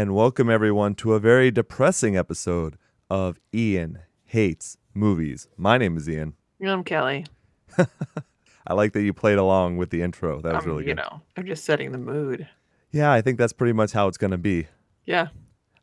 and welcome everyone to a very depressing episode of Ian Hates Movies. My name is Ian. I'm Kelly. I like that you played along with the intro. That was Um, really You good. know, I'm just setting the mood. Yeah, I think that's pretty much how it's going to be. Yeah.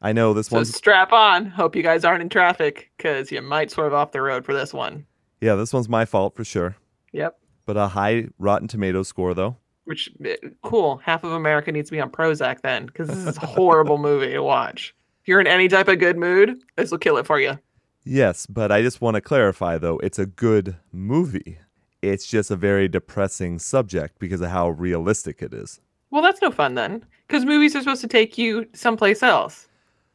I know this So one's strap on. Hope you guys aren't in traffic because you might swerve off the road for this one. Yeah, this one's my fault for sure. Yep. But a high Rotten Tomatoes score though. Which eh, cool. Half of America needs to be on Prozac then because this is a horrible movie to watch. If you're in any type of good mood, this will kill it for you. Yes, but I just want to clarify though, it's a good movie. It's just a very depressing subject because of how realistic it is. Well, that's no fun then because movies are supposed to take you someplace else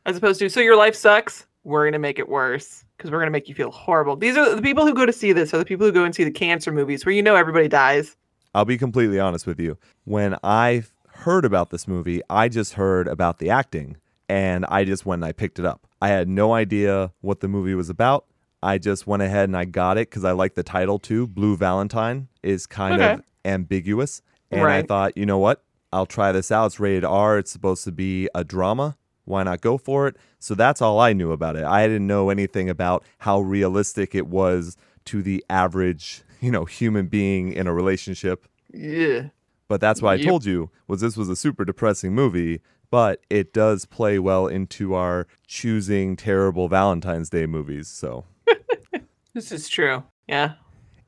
as opposed to, so your life sucks. We're going to make it worse because we're going to make you feel horrible. These are the people who go to see this are the people who go and see the cancer movies where you know everybody dies. I'll be completely honest with you. When I heard about this movie, I just heard about the acting and I just went and I picked it up. I had no idea what the movie was about. I just went ahead and I got it because I like the title too. Blue Valentine is kind Okay. of ambiguous. And I thought, you know what? I'll try this out. It's rated R. It's supposed to be a drama. Why not go for it? So that's all I knew about it. I didn't know anything about how realistic it was to the average, you know, human being in a relationship. Yeah. But that's why I told you was this was a super depressing movie, but it does play well into our choosing terrible Valentine's Day movies. So, This is true. Yeah.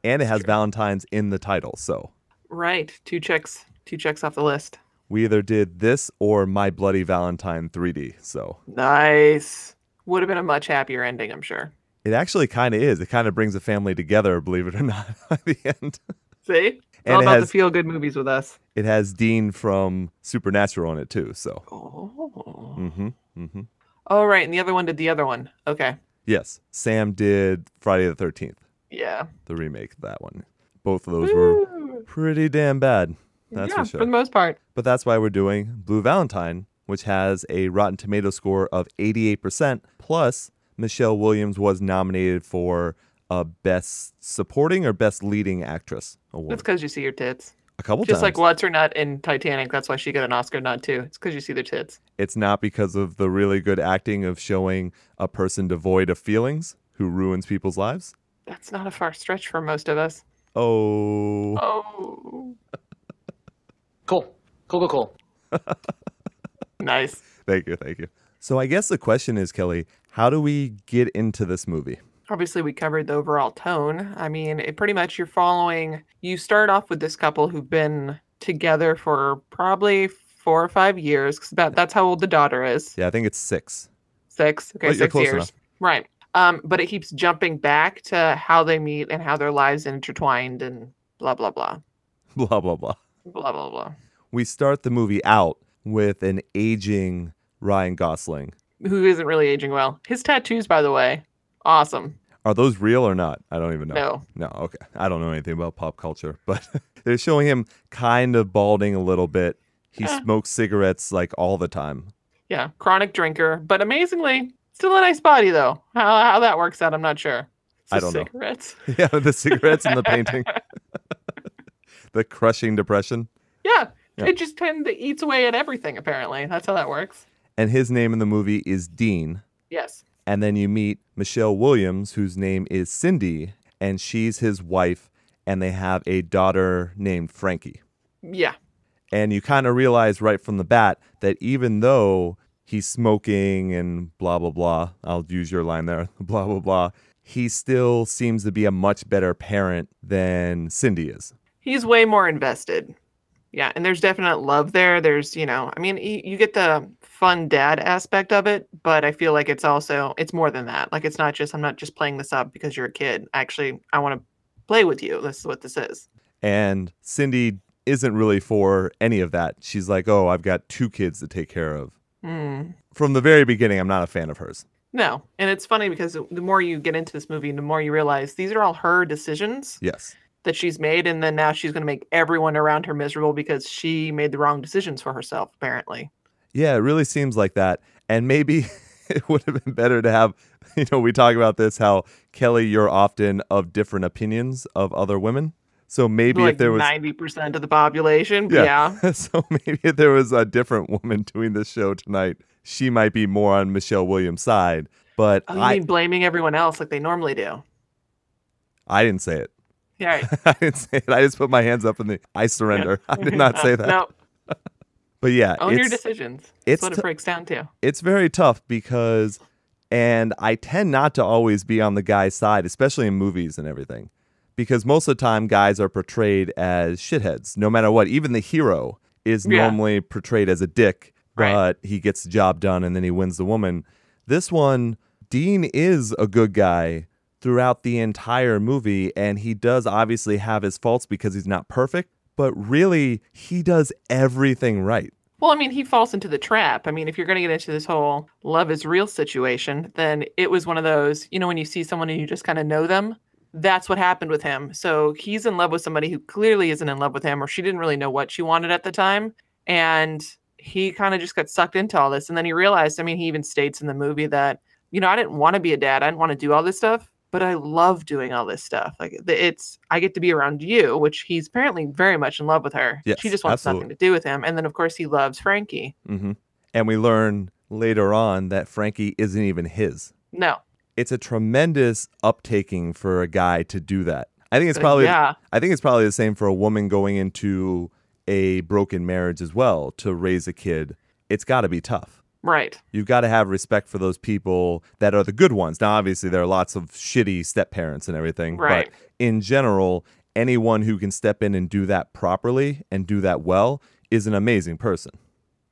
and it has Valentine's in the title. So, Right. Two checks. Two checks off the list. we either did this or My Bloody Valentine 3D. So, Nice. Would have been a much happier ending, I'm sure. It actually kind of is. It kind of brings a family together, believe it or not, by the end. See? All about has- the feel good movies with us. It has Dean from Supernatural in it too. So, Oh. mm-hmm, mm-hmm. Oh, right. And the other one did the other one. Okay. Yes, Sam did Friday the 13th, Yeah. the remake of that one. Both of those were pretty damn bad. That's yeah, for sure. For the most part. But that's why we're doing Blue Valentine, which has a Rotten Tomato score of 88%. Plus, Michelle Williams was nominated for a Best Supporting or Best Leading Actress award That's because you see your tits. a couple times. Just times. like What's Her Nut in Titanic. That's why she got an Oscar nod too. It's because you see their tits. It's not because of the really good acting of showing a person devoid of feelings who ruins people's lives. That's not a far stretch for most of us. Oh, Oh. Cool. Cool, cool, cool. Nice. thank you, thank you. So I guess the question is, Kelly, how do we get into this movie? obviously we covered the overall tone i mean it pretty much you're following you start off with this couple who've been together for probably four or five years 'cause that, that's how old the daughter is Yeah, I think it's six. six okay Well, six years enough. right um but it keeps jumping back to how they meet and how their lives intertwined and blah blah blah Blah, blah, blah. blah blah blah we start the movie out with an aging Ryan Gosling. Who isn't really aging well his tattoos by the way awesome Are those real or not? I don't even know. no No, okay. I don't know anything about pop culture, but they're showing him kind of balding a little bit. He Yeah. smokes cigarettes like all the time. yeah chronic drinker but amazingly still a nice body though how, how that works out i'm not sure I don't know. cigarettes Yeah, the cigarettes and the painting, the crushing depression. Yeah, Yeah. it just tend to eats away at everything. Apparently, that's how that works. And his name in the movie is Dean. Yes. And then you meet Michelle Williams, whose name is Cindy, and she's his wife, and they have a daughter named Frankie. Yeah. And you kind of realize right from the bat that even though he's smoking and blah, blah, blah, I'll use your line there, blah, blah, blah, he still seems to be a much better parent than Cindy is. He's way more invested. Yeah, and there's definite love there. There's, you know, I mean, y- you get the fun dad aspect of it, but I feel like it's also it's more than that. Like it's not just I'm not just playing this up because you're a kid. Actually, I want to play with you. This is what this is. And Cindy isn't really for any of that. She's like, oh, I've got two kids to take care of. Hmm. From the very beginning, I'm not a fan of hers. No, and it's funny because the more you get into this movie, the more you realize these are all her decisions Yes. That she's made, and then now she's going to make everyone around her miserable because she made the wrong decisions for herself. Apparently. Yeah, it really seems like that. And maybe it would have been better to have, you know, we talk about this how Kelly, you're often of different opinions of other women. So maybe like if there was ninety percent of the population. Yeah. Yeah. so maybe if there was a different woman doing this show tonight, she might be more on Michelle Williams' side. But Oh, you I mean blaming everyone else like they normally do? I didn't say it. Yeah. I didn't say it. I just put my hands up in the I surrender. I did not say that. No, But yeah, own your decisions. That's it's what t- it breaks down to. it's very tough because and I tend not to always be on the guy's side, especially in movies and everything. Because most of the time guys are portrayed as shitheads, no matter what. Even the hero is Yeah. normally portrayed as a dick, Right. but he gets the job done and then he wins the woman. This one, Dean is a good guy throughout the entire movie, and he does obviously have his faults because he's not perfect, but really he does everything right. Well, I mean, he falls into the trap. I mean, if you're going to get into this whole love is real situation, then it was one of those, you know, when you see someone and you just kind of know them, that's what happened with him. So he's in love with somebody who clearly isn't in love with him, or she didn't really know what she wanted at the time. And he kind of just got sucked into all this. And then he realized, I mean, he even states in the movie that, you know, I didn't want to be a dad. I didn't want to do all this stuff, but I love doing all this stuff. Like it's, I get to be around you, which he's apparently very much in love with her. Yes, she just wants absolutely. nothing to do with him. And then, of course, he loves Frankie. hmm And we learn later on that Frankie isn't even his. No. It's a tremendous uptaking for a guy to do that. I think it's Uh, probably yeah. I think it's probably the same for a woman going into a broken marriage as well to raise a kid. It's got to be tough. Right. You've got to have respect for those people that are the good ones. Now, obviously, there are lots of shitty step parents and everything, Right. but in general, anyone who can step in and do that properly and do that well is an amazing person.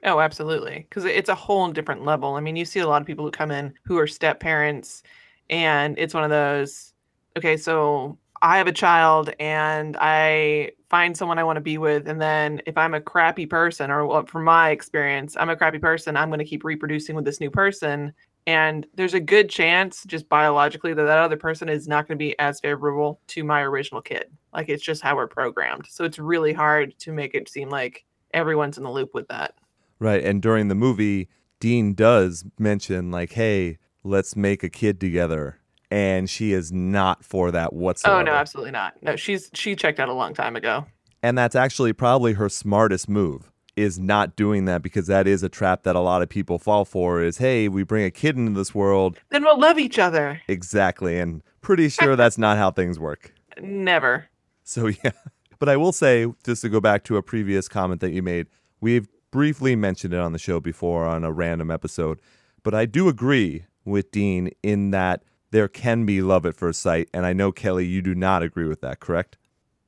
Oh, absolutely. Because it's a whole different level. I mean, you see a lot of people who come in who are step parents, and it's one of those, okay, so I have a child and I find someone I want to be with. And then if I'm a crappy person, or well, from my experience, I'm a crappy person, I'm going to keep reproducing with this new person. And there's a good chance, just biologically, that that other person is not going to be as favorable to my original kid. Like it's just how we're programmed. So it's really hard to make it seem like everyone's in the loop with that. Right. And during the movie, Dean does mention, like, hey, let's make a kid together. And she is not for that whatsoever. Oh no, absolutely not. No, she's she checked out a long time ago. And that's actually probably her smartest move is not doing that because that is a trap that a lot of people fall for is hey, we bring a kid into this world. Then we'll love each other. Exactly. And pretty sure that's not how things work. Never. So yeah. But I will say, just to go back to a previous comment that you made, we've briefly mentioned it on the show before on a random episode. But I do agree with Dean in that there can be love at first sight. And I know Kelly, you do not agree with that, correct?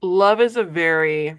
Love is a very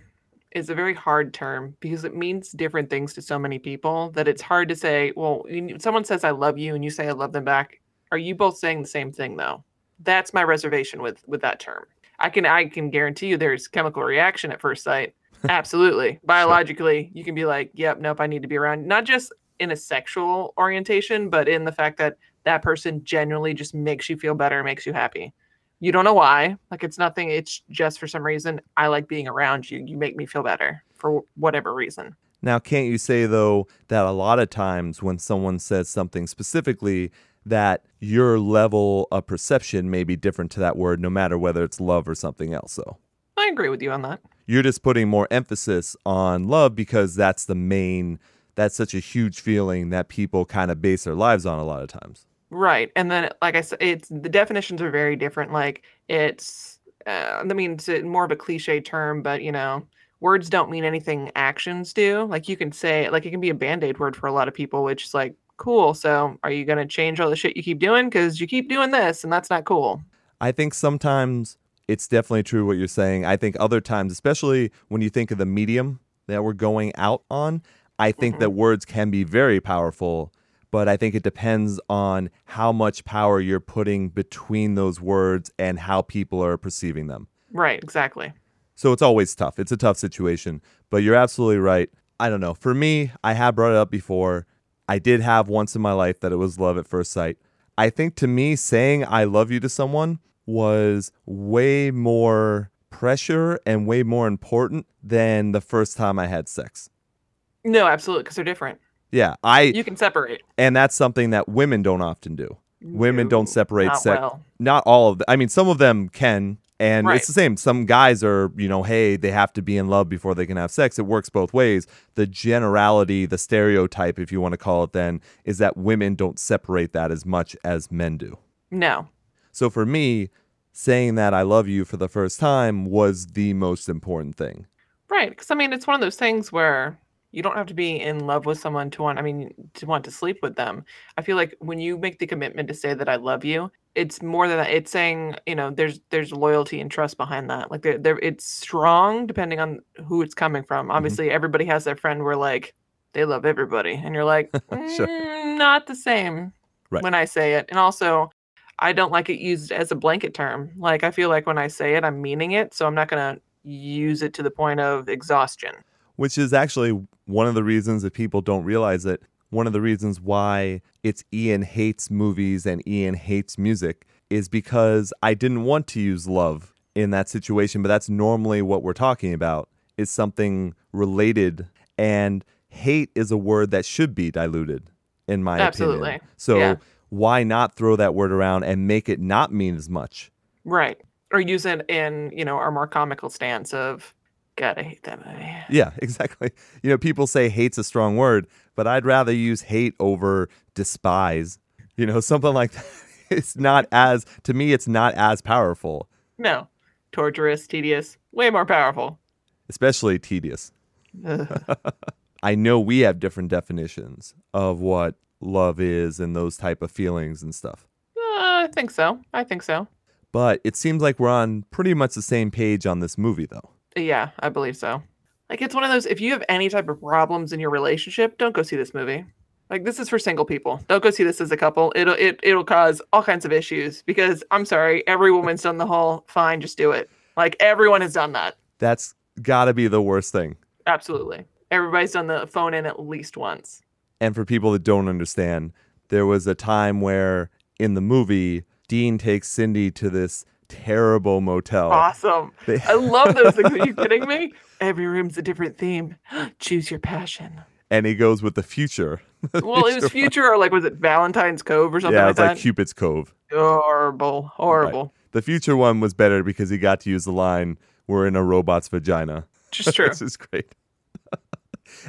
is a very hard term because it means different things to so many people that it's hard to say, well, someone says I love you and you say I love them back. Are you both saying the same thing though? That's my reservation with with that term. I can I can guarantee you there's chemical reaction at first sight. Absolutely. Biologically, you can be like, yep, nope, I need to be around. Not just in a sexual orientation, but in the fact that that person genuinely just makes you feel better, makes you happy. You don't know why. Like it's nothing. It's just for some reason I like being around you. You make me feel better for whatever reason. Now, can't you say, though, that a lot of times when someone says something specifically, that your level of perception may be different to that word, no matter whether it's love or something else, though? I agree with you on that. You're just putting more emphasis on love because that's the main, that's such a huge feeling that people kind of base their lives on a lot of times. Right. And then, like I said, it's the definitions are very different. Like it's, uh, I mean, it's a- more of a cliche term, but you know, words don't mean anything actions do. Like you can say, like it can be a band aid word for a lot of people, which is like, cool. So are you going to change all the shit you keep doing? Because you keep doing this and that's not cool. I think sometimes it's definitely true what you're saying. I think other times, especially when you think of the medium that we're going out on, I think Mhm. that words can be very powerful, but I think it depends on how much power you're putting between those words and how people are perceiving them. Right. Exactly. So it's always tough. It's a tough situation, but you're absolutely right. I don't know. For me, I have brought it up before. I did have once in my life that it was love at first sight. I think to me, saying I love you to someone was way more pressure and way more important than the first time I had sex. No, absolutely. Because they're different. Yeah, I You can separate. and that's something that women don't often do. Women don't separate not sex. well. Not all of them. I mean, some of them can, And Right. it's the same. Some guys are, you know, hey, they have to be in love before they can have sex. It works both ways. The generality, the stereotype, if you want to call it then, is that women don't separate that as much as men do. No. So for me, saying that I love you for the first time was the most important thing. Right. Because I mean, it's one of those things where you don't have to be in love with someone to want, I mean, to want to sleep with them. I feel like when you make the commitment to say that I love you, it's more than that. It's saying, you know, there's there's loyalty and trust behind that. Like there, there it's strong depending on who it's coming from. Obviously, everybody has their friend where like they love everybody, and you're like, Sure. "Mm, not the same Right. when I say it. And also, I don't like it used as a blanket term. Like I feel like when I say it, I'm meaning it, so I'm not gonna use it to the point of exhaustion. Which is actually one of the reasons that people don't realize it. One of the reasons why it's Ian hates movies and Ian hates music is because I didn't want to use love in that situation, but that's normally what we're talking about is something related and hate is a word that should be diluted in my Absolutely. opinion. So Yeah. why not throw that word around and make it not mean as much? Right. Or use it in, you know, our more comical stance of God, I hate that movie. Yeah, exactly. You know, people say hate's a strong word, but I'd rather use hate over despise. You know, something like that. It's not as, to me, it's not as powerful, No. Torturous, tedious, way more powerful. especially tedious. I know we have different definitions of what love is and those type of feelings and stuff. Uh, I think so. I think so. But it seems like we're on pretty much the same page on this movie, though. Yeah, I believe so. Like it's one of those if you have any type of problems in your relationship, don't go see this movie. Like this is for single people. Don't go see this as a couple. It'll it it'll cause all kinds of issues because I'm sorry, every woman's done the whole fine, just do it. Like everyone has done that. That's got to be the worst thing. Absolutely. Everybody's done the phone in at least once. And for people that don't understand, there was a time where in the movie, Dean takes Cindy to this terrible motel. Awesome. They- I love those things. Are you kidding me? Every room's a different theme. Choose your passion. and he goes with the future. Well, it was future or like was it Valentine's Cove or something yeah, like it's like that? Cupid's Cove. horrible. Horrible. The future one was better because he got to use the line, "We're in a robot's vagina." Just true. this is great.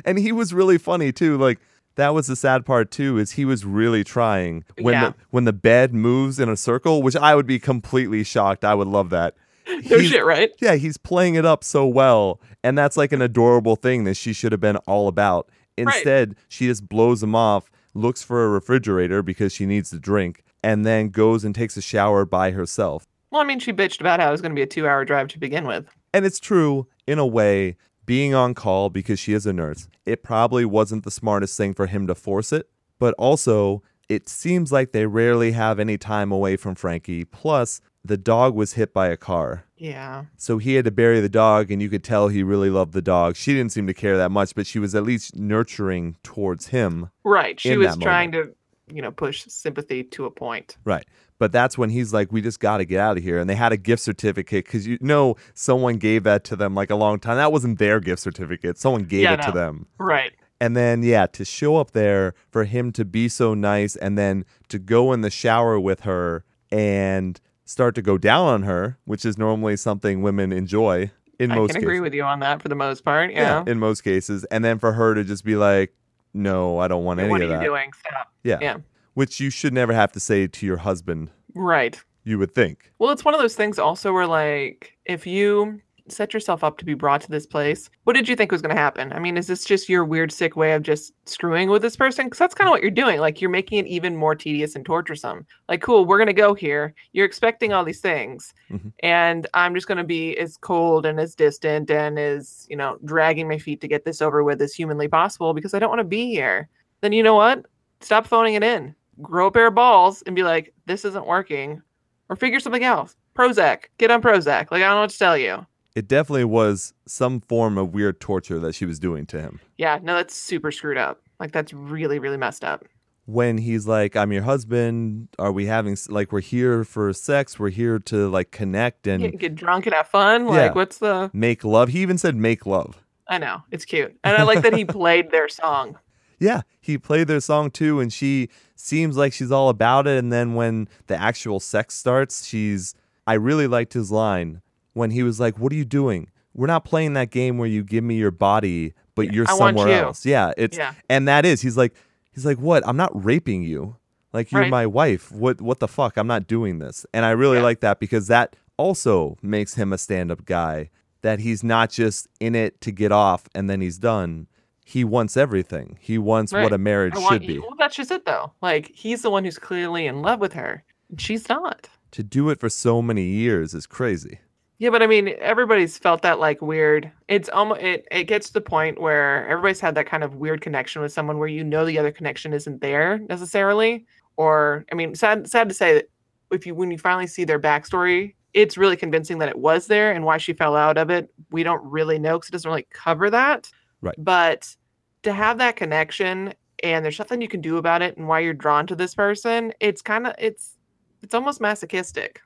and he was really funny too. Like that was the sad part too, is he was really trying when Yeah. the when the bed moves in a circle, which I would be completely shocked. I would love that. no He's- shit, right? Yeah, he's playing it up so well, and that's like an adorable thing that she should have been all about. Instead, she just blows him off, looks for a refrigerator because she needs to drink, and then goes and takes a shower by herself. Well, I mean, she bitched about how it was going to be a two hour drive to begin with. And it's true, in a way, being on call because she is a nurse, it probably wasn't the smartest thing for him to force it. But also, it seems like they rarely have any time away from Frankie. Plus, the dog was hit by a car. Yeah. So he had to bury the dog, and you could tell he really loved the dog. She didn't seem to care that much, but she was at least nurturing towards him. Right. She was trying to, you know, push sympathy to a point. Right. But that's when he's like, we just got to get out of here. And they had a gift certificate because you know someone gave that to them like a long time. That wasn't their gift certificate. Someone gave Yeah, it to them. Right. And then, yeah, to show up there for him to be so nice and then to go in the shower with her and start to go down on her, which is normally something women enjoy in I most can cases. agree with you on that for the most part. Yeah. in most cases. And then for her to just be like, no, I don't want any what are you that. doing? Stop. Yeah. Yeah. Which you should never have to say to your husband, Right. you would think. Well, it's one of those things also where, like, if you set yourself up to be brought to this place, what did you think was going to happen? I mean, is this just your weird, sick way of just screwing with this person? Because that's kind of what you're doing. Like, you're making it even more tedious and torturesome. Like, cool, we're going to go here. You're expecting all these things. Mhm. And I'm just going to be as cold and as distant and as, you know, dragging my feet to get this over with as humanly possible because I don't want to be here. Then you know what? Stop phoning it in. Grow a pair of balls and be like, this isn't working or figure something else. Prozac, get on Prozac. Like I don't know what to tell you. It definitely was some form of weird torture that she was doing to him. Yeah, no, that's super screwed up. Like that's really, really messed up. When he's like, I'm your husband, are we having, like, we're here for sex, we're here to, like, connect and Get, get drunk and have fun. Like Yeah. what's the? make love. He even said make love. I know it's cute, and I like that he played their song. Yeah, he played their song too, and she seems like she's all about it. And then when the actual sex starts, she's I really liked his line when he was like, "What are you doing? We're not playing that game where you give me your body, but you're I somewhere you." else." Yeah, it's Yeah. and that is he's like he's like, "What? I'm not raping you. Like you're Right. my wife. What what the fuck? I'm not doing this." And I really Yeah. like that because that also makes him a stand-up guy that he's not just in it to get off and then he's done. He wants everything. He wants what a marriage should be. Well, that's just it, though. Like he's the one who's clearly in love with her. She's not. To do it for so many years is crazy. Yeah, but I mean, everybody's felt that like weird. It's almost it. It gets to the point where everybody's had that kind of weird connection with someone where you know the other connection isn't there necessarily. Or I mean, sad sad to say that if you when you finally see their backstory, it's really convincing that it was there and why she fell out of it. We don't really know because it doesn't really cover that. Right. But to have that connection and there's nothing you can do about it and why you're drawn to this person, it's kind of it's it's almost masochistic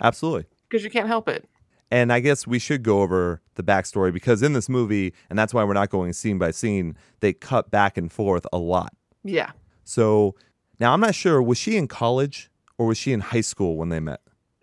Absolutely. because you can't help it. And I guess we should go over the backstory because in this movie, and that's why we're not going scene by scene, they cut back and forth a lot. Yeah. So now I'm not sure, was she in college or was she in high school when they met?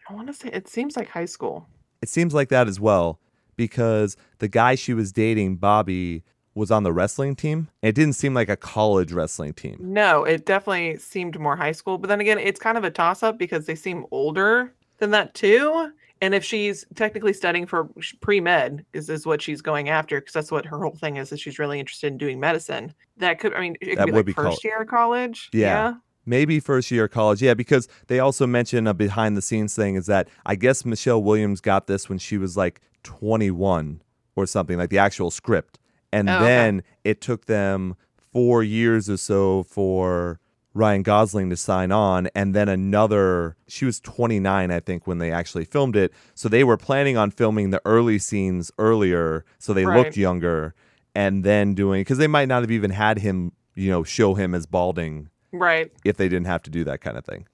I want to say it seems like high school. It seems like that as well because the guy she was dating, Bobby, was on the wrestling team. It didn't seem like a college wrestling team. No, it definitely seemed more high school. But then again, it's kind of a toss up because they seem older than that too. And if she's technically studying for pre med, is, is what she's going after, because that's what her whole thing is, is she's really interested in doing medicine. That could, I mean, it could That be would like be col- first year of college. Yeah. Maybe first year of college. Yeah, because they also mention a behind the scenes thing is that I guess Michelle Williams got this when she was like 21 or something, like the actual script. And Oh, okay. then it took them four years or so for Ryan Gosling to sign on. And then another, she was 29, I think, when they actually filmed it. So they were planning on filming the early scenes earlier so they Right. looked younger and then doing, because they might not have even had him, you know, show him as balding Right. if they didn't have to do that kind of thing.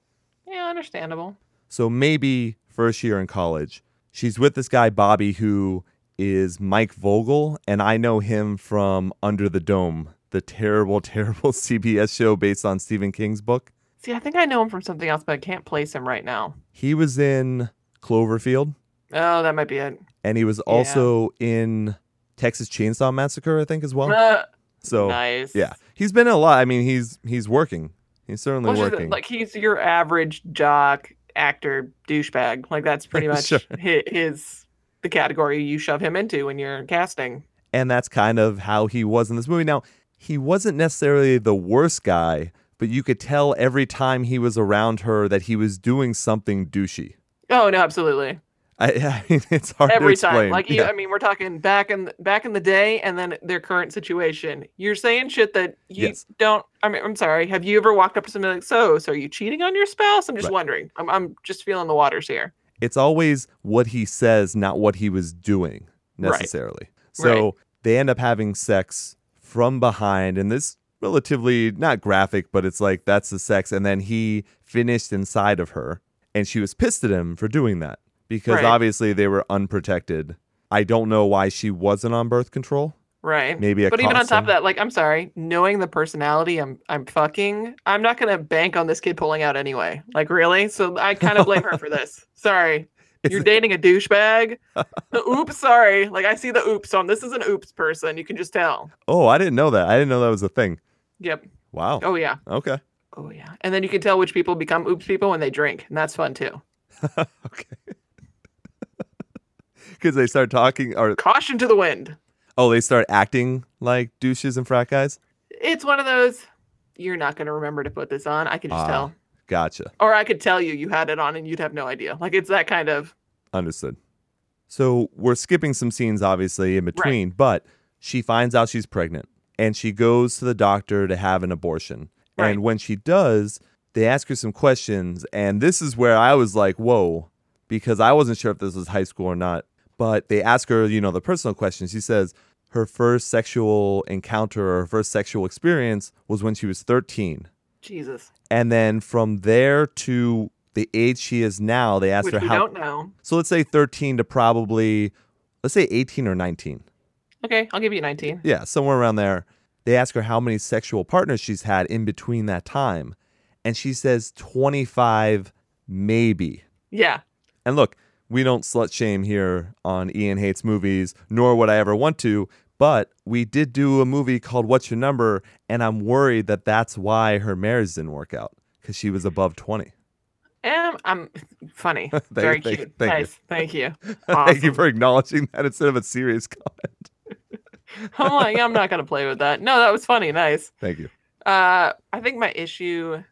Yeah, understandable. So maybe first year in college, she's with this guy Bobby who is Mike Vogel, and I know him from Under the Dome, the terrible, terrible CBS show based on Stephen King's book. See, I think I know him from something else, but I can't place him right now. He was in Cloverfield, Oh, that might be it. and he was also in Texas Chainsaw Massacre, I think, as well. Uh, So nice. yeah, he's been in a lot. I mean, he's he's working. He's certainly Well, it's just that, working. like he's your average jock actor douchebag. Like that's pretty much Sure. his the category you shove him into when you're casting. and that's kind of how he was in this movie. Now, he wasn't necessarily the worst guy, but you could tell every time he was around her that he was doing something douchey. Oh no, absolutely. I, I mean, it's hard Every to explain. time. Like you, Yeah. I mean, we're talking back in back in the day, and then their current situation. You're saying shit that you Yes. don't. I mean, I'm sorry. Have you ever walked up to somebody like, so, so are you cheating on your spouse? I'm just Right. wondering. I'm, I'm just feeling the waters here. It's always what he says, not what he was doing Right. necessarily. So Right. they end up having sex from behind, and this relatively not graphic, but it's like that's the sex. And then he finished inside of her, and she was pissed at him for doing that because Right. obviously they were unprotected. I don't know why she wasn't on birth control. Right. Maybe but even on top of that, like I'm sorry, knowing the personality I'm I'm fucking, I'm not gonna bank on this kid pulling out anyway. Like really? So I kind of blame her for this. Sorry. It's- You're dating a douchebag. Oops, sorry. Like I see the oops on this is an oops person. You can just tell. Oh, I didn't know that. I didn't know that was a thing. Yep. Wow. Oh yeah. Okay. Oh yeah. And then you can tell which people become oops people when they drink, and that's fun too. okay. Because they start talking, or Caution to the wind. Oh, they start acting like douches and frat guys. It's one of those. You're not gonna remember to put this on. I can just Ah. tell. Gotcha. Or I could tell you you had it on and you'd have no idea. Like it's that kind of Understood. So we're skipping some scenes, obviously, in between, but she finds out she's pregnant and she goes to the doctor to have an abortion. Right. And when she does, they ask her some questions. And this is where I was like, whoa, because I wasn't sure if this was high school or not. But they ask her, you know, the personal questions. She says her first sexual encounter or her first sexual experience was when she was 13. Jesus. And then from there to the age she is now, they asked Which her how. don't know. So let's say 13 to probably, let's say 18 or 19. Okay, I'll give you 19. Yeah, somewhere around there. They ask her how many sexual partners she's had in between that time. And she says 25, maybe. Yeah. And look, we don't slut shame here on Ian Hates Movies, nor would I ever want to. But we did do a movie called What's Your Number, and I'm worried that that's why her marriage didn't work out because she was above 20. Um, I'm funny. Thank- Very thank- cute. thank you. nice. Thank you. Thank you for acknowledging that instead of a serious comment. I'm like, I'm not gonna play with that. No, that was funny. Nice. Thank you. Uh, I think my issue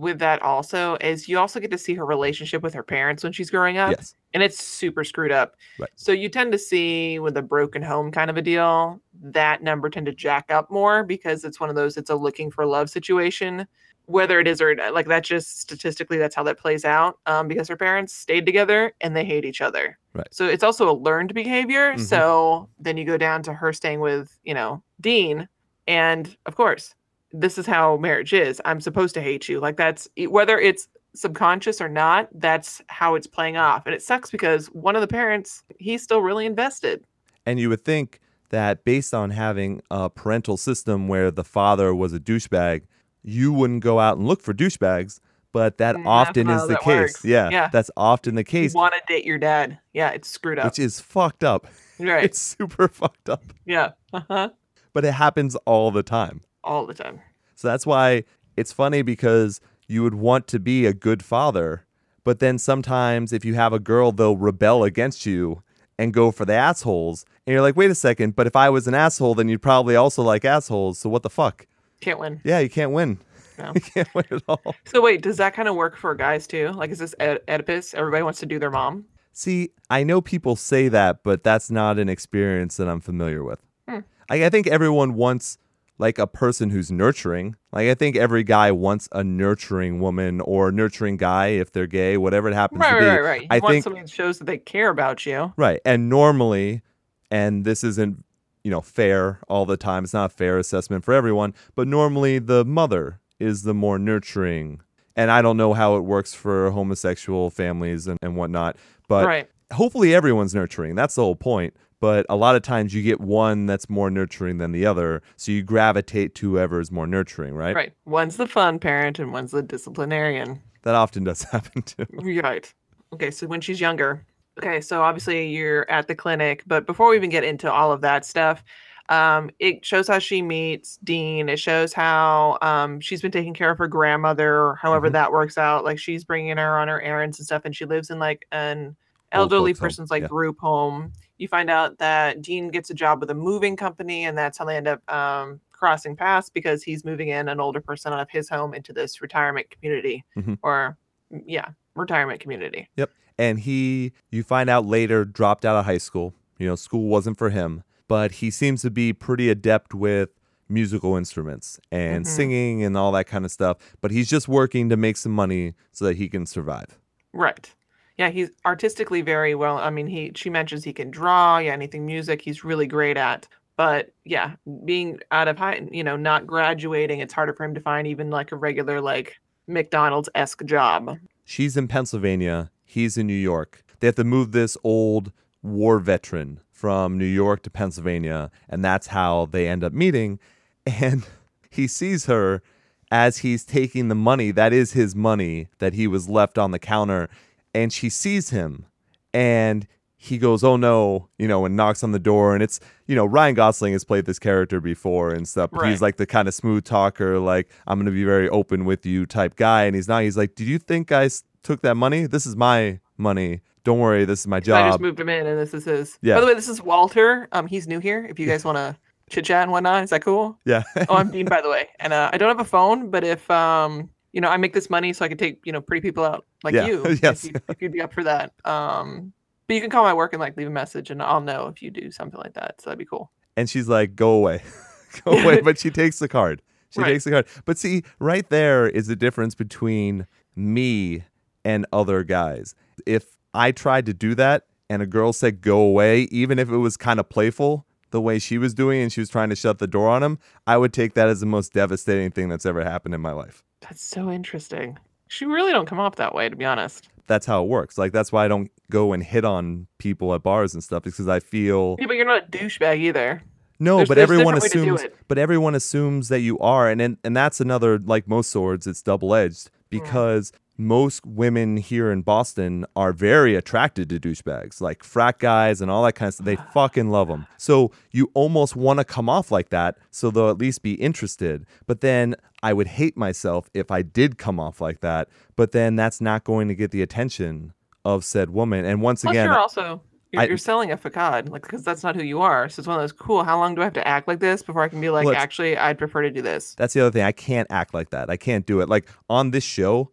with that also is you also get to see her relationship with her parents when she's growing up, Yes. and it's super screwed up. Right. So you tend to see with a broken home kind of a deal, that number tend to jack up more because it's one of those it's a looking for love situation. Whether it is or like that, just statistically, that's how that plays out. Um, because her parents stayed together and they hate each other. Right. So it's also a learned behavior. Mhm. So then you go down to her staying with, you know, Dean, and of course, this is how marriage is. I'm supposed to hate you. Like that's whether it's subconscious or not, that's how it's playing off. And it sucks because one of the parents, he's still really invested. And you would think that based on having a parental system where the father was a douchebag, you wouldn't go out and look for douchebags, but that Mm, that's often is the case. works. Yeah, Yeah. that's often the case. You want to date your dad. Yeah, it's screwed up. which is fucked up. right. It's super fucked up, yeah. Uh-huh. but it happens all the time. All the time. So that's why it's funny because you would want to be a good father, but then sometimes if you have a girl, they'll rebel against you and go for the assholes. And you're like, wait a second, but if I was an asshole, then you'd probably also like assholes. So what the fuck? Can't win. Yeah, you can't win. No. You can't win at all. So wait, does that kind of work for guys too? Like, is this Oedipus? Everybody wants to do their mom. See, I know people say that, but that's not an experience that I'm familiar with. Hmm. I, I think everyone wants like a person who's nurturing. Like I think every guy wants a nurturing woman or nurturing guy if they're gay, whatever it happens Right, to be. right, right, right. I think- somebody that shows that they care about you. Right. And normally, and this isn't, you know, fair all the time. It's not a fair assessment for everyone, but normally the mother is the more nurturing. And I don't know how it works for homosexual families and, and whatnot, but right. hopefully everyone's nurturing. That's the whole point. But a lot of times you get one that's more nurturing than the other. So you gravitate to whoever is more nurturing, right? Right. One's the fun parent and one's the disciplinarian. That often does happen too. Right. Okay, so when she's younger. Okay, so obviously you're at the clinic, but before we even get into all of that stuff, um, it shows how she meets Dean. It shows how um, she's been taking care of her grandmother, however Mhm. that works out. Like she's bringing her on her errands and stuff, and she lives in like an elderly home, person's like yeah. group home. You find out that Dean gets a job with a moving company, and that's how they end up um, crossing paths because he's moving in an older person out of his home into this retirement community, Mhm. or mm, yeah, retirement community. Yep. And he you find out later dropped out of high school you know school wasn't for him but he seems to be pretty adept with musical instruments and Mhm. singing and all that kind of stuff but he's just working to make some money so that he can survive Right. Yeah, he's artistically very well. I mean, he she mentions he can draw, yeah, anything music he's really great at. But yeah, being out of high, you know, not graduating, it's harder for him to find even like a regular like McDonald's esque job. she's in pennsylvania he's in new york they have to move this old war veteran from new york to pennsylvania and that's how they end up meeting and he sees her as he's taking the money that is his money that he was left on the counter and she sees him and he goes oh no you know and knocks on the door and it's you know ryan gosling has played this character before and stuff but he's like the kind of smooth talker like i'm gonna be very open with you type guy and he's not he's like did you think I took that money this is my money don't worry this is my job." I just moved him in, and this is his. Yeah. By the way, this is Walter. Um, he's new here. If you guys want to chit chat and whatnot, is that cool? yeah Oh, I'm Dean, by the way, and uh, I don't have a phone. But if um, you know, I make this money so I can take you know pretty people out like Yeah, you. yes. If, you, if you'd be up for that. Um, but you can call my work and like leave a message, and I'll know if you do something like that. So that'd be cool. and she's like, "Go away, go away." But she takes the card. She Right. takes the card. But see, right there is the difference between me and other guys. If I tried to do that and a girl said, "Go away," even if it was kind of playful, the way she was doing, and she was trying to shut the door on him, I would take that as the most devastating thing that's ever happened in my life. That's so interesting. She really don't come off that way, to be honest. That's how it works. Like that's why I don't go and hit on people at bars and stuff because I feel Yeah, but you're not a douchebag either. No, There's- but there's everyone different way to do assumes. But everyone assumes that you are, and and, and that's another like most swords, it's double edged Mm. because most women here in Boston are very attracted to douchebags, like frat guys and all that kind of stuff. They ah. fucking love them. So you almost want to come off like that so they'll at least be interested. But then I would hate myself if I did come off like that. But then that's not going to get the attention of said woman. And once Plus, again, you're also you're, I- you're selling a facade, like because that's not who you are. So it's one of those cool. How long do I have to act like this before I can be like, Well, actually, I'd prefer to do this. That's the other thing. I can't act like that. I can't do it. Like on this show,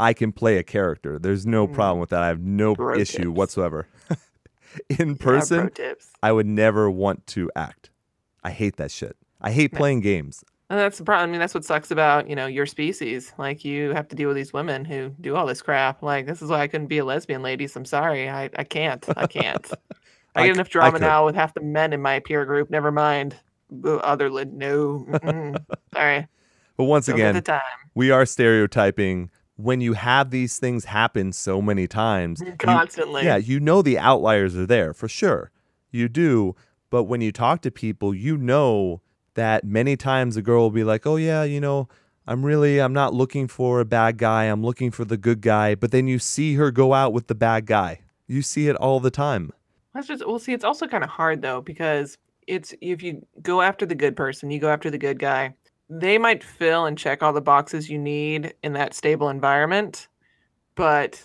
I can play a character. There's no problem with that. I have no Mm. Bro issue tips. whatsoever. In person, tips. I would never want to act. I hate that shit. I hate Yeah. playing games. And that's the problem. I mean, that's what sucks about you know your species. Like you have to deal with these women who do all this crap. Like this is why I couldn't be a lesbian, ladies. I'm sorry. I I can't. I can't. I I get enough drama now with half the men in my peer group. Never mind. the Other li- no. Sorry. But once Don't again, we are stereotyping when you have these things happen so many times. you- Constantly. yeah, you know the outliers are there for sure. You do. But when you talk to people, you know that many times a girl will be like, oh, yeah, you know, I'm really, I'm not looking for a bad guy. I'm looking for the good guy. But then you see her go out with the bad guy. You see it all the time. That's just well. See, it's also kind of hard though because it's if you go after the good person, you go after the good guy. They might fill and check all the boxes you need in that stable environment, but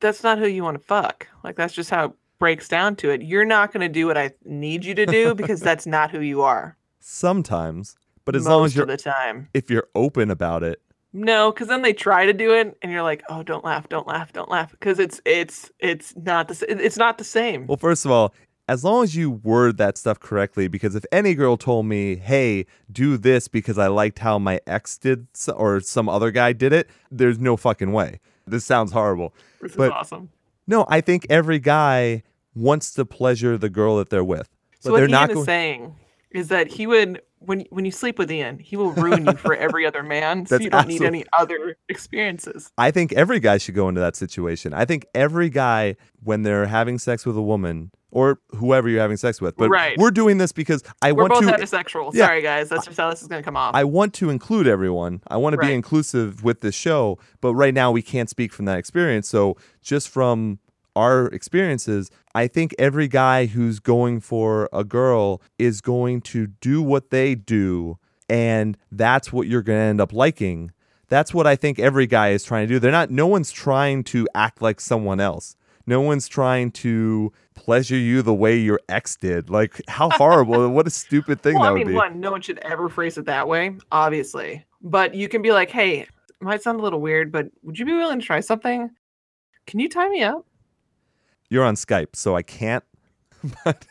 that's not who you want to fuck. Like that's just how it breaks down to it. You're not going to do what I need you to do because that's not who you are. Sometimes. But as most long as you're, the time, if you're open about it, no, because then they try to do it, and you're like, oh, don't laugh, don't laugh, don't laugh, because it's it's it's not the it's not the same. Well, first of all, as long as you word that stuff correctly, because if any girl told me, hey, do this because I liked how my ex did or some other guy did it, there's no fucking way. This sounds horrible. this but- is awesome. No, I think every guy wants to pleasure the girl that they're with. So what they're Ian not is saying is that he would when when you sleep with Ian, he will ruin you for every other man. So you don't need any other experiences. I think every guy should go into that situation. I think every guy, when they're having sex with a woman or whoever you're having sex with, but Right. we're doing this because I We're want both to heterosexual. Yeah. Sorry guys, that's just how this is gonna come off. I want to include everyone. I want to be inclusive with this show, but right now we can't speak from that experience. So, just from our experiences, I think every guy who's going for a girl is going to do what they do, and that's what you're going to end up liking. That's what I think every guy is trying to do. They're not, no one's trying to act like someone else. No one's trying to pleasure you the way your ex did. Like, how horrible. what a stupid thing well, that I would mean, be. one, no one should ever phrase it that way, obviously. But you can be like, hey, it might sound a little weird, but would you be willing to try something? Can you tie me up? You're on Skype, so I can't. But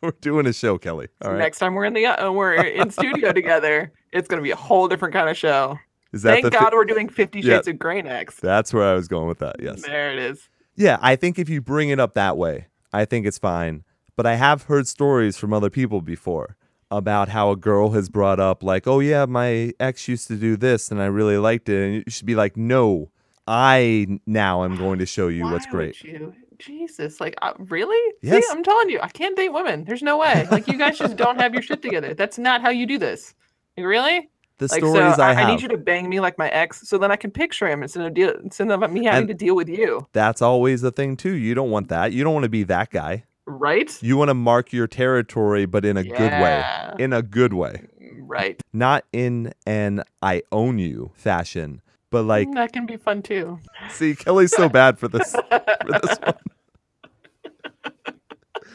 we're doing a show, Kelly. All right. Next time we're in the uh, we're in studio together, it's gonna be a whole different kind of show. Is that Thank the? fi- God we're doing Fifty Yeah. Shades of Grey next. That's where I was going with that. Yes. There it is. Yeah, I think if you bring it up that way, I think it's fine. But I have heard stories from other people before about how a girl has brought up like, "Oh yeah, my ex used to do this and I really liked it." And you should be like, "No, I now am going to show you what's great." you? Jesus, like uh, really? Yes. See, I'm telling you, I can't date women. There's no way. Like you guys just don't have your shit together. That's not how you do this. Like, really? The Like stories so, I I, have. I need you to bang me like my ex, so then I can picture him instead of deal instead of me having And- to deal with you, That's always the thing too. You don't want that. You don't want to be that guy. right? You want to mark your territory, but in a good way. Yeah. In a good way. Right. not in an I own you fashion, but like, that can be fun too. see, Kelly's so bad for this. For this one.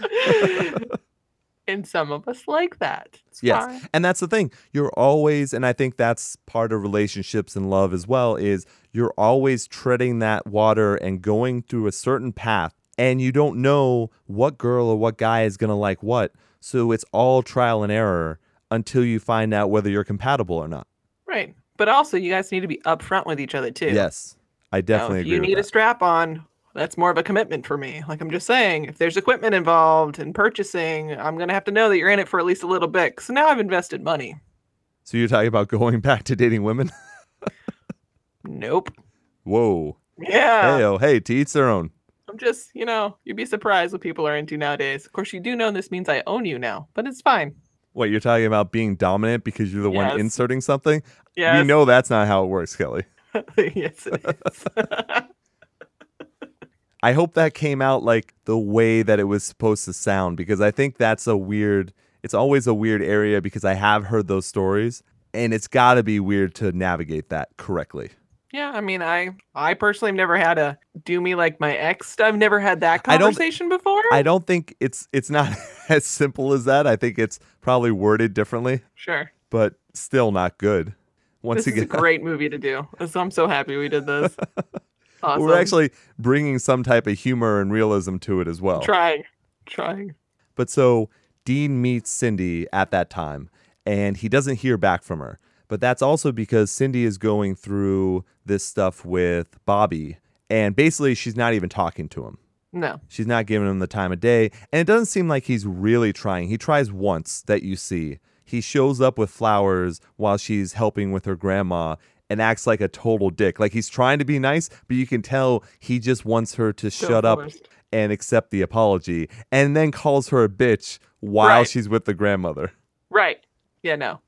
and some of us like that. It's Yes, fine. and that's the thing. You're always, and I think that's part of relationships and love as well. Is you're always treading that water and going through a certain path, and you don't know what girl or what guy is gonna like what. So it's all trial and error until you find out whether you're compatible or not. Right. But also, you guys need to be upfront with each other too. Yes, I Now, definitely if agree. you need that. a strap on, that's more of a commitment for me. Like I'm just saying, if there's equipment involved and purchasing, I'm gonna have to know that you're in it for at least a little bit. So now I've invested money. so you're talking about going back to dating women? Nope. Whoa. Yeah. Hey, oh, hey, to each their own. I'm just, you know, you'd be surprised what people are into nowadays. Of course, you do know this means I own you now, but it's fine. What you're talking about being dominant because you're the Yes. one inserting something? Yeah. We know that's not how it works, Kelly. yes, it is. I hope that came out like the way that it was supposed to sound because I think that's a weird it's always a weird area because I have heard those stories and it's got to be weird to navigate that correctly. yeah, I mean, I I personally have never had a do me like my ex. I've never had that I conversation before. I don't think it's it's not as simple as that. I think it's probably worded differently, Sure. but still not good. Once this is a again, great movie to do. So I'm so happy we did this. Awesome. we're actually bringing some type of humor and realism to it as well. trying, trying. But so Dean meets Cindy at that time and he doesn't hear back from her. But that's also because Cindy is going through this stuff with Bobby and basically she's not even talking to him. No. She's not giving him the time of day. And it doesn't seem like he's really trying. He tries once that you see. He shows up with flowers while she's helping with her grandma and acts like a total dick. Like he's trying to be nice, but you can tell he just wants her to So shut up and accept the apology and then calls her a bitch while Right. she's with the grandmother. Right. Yeah. No.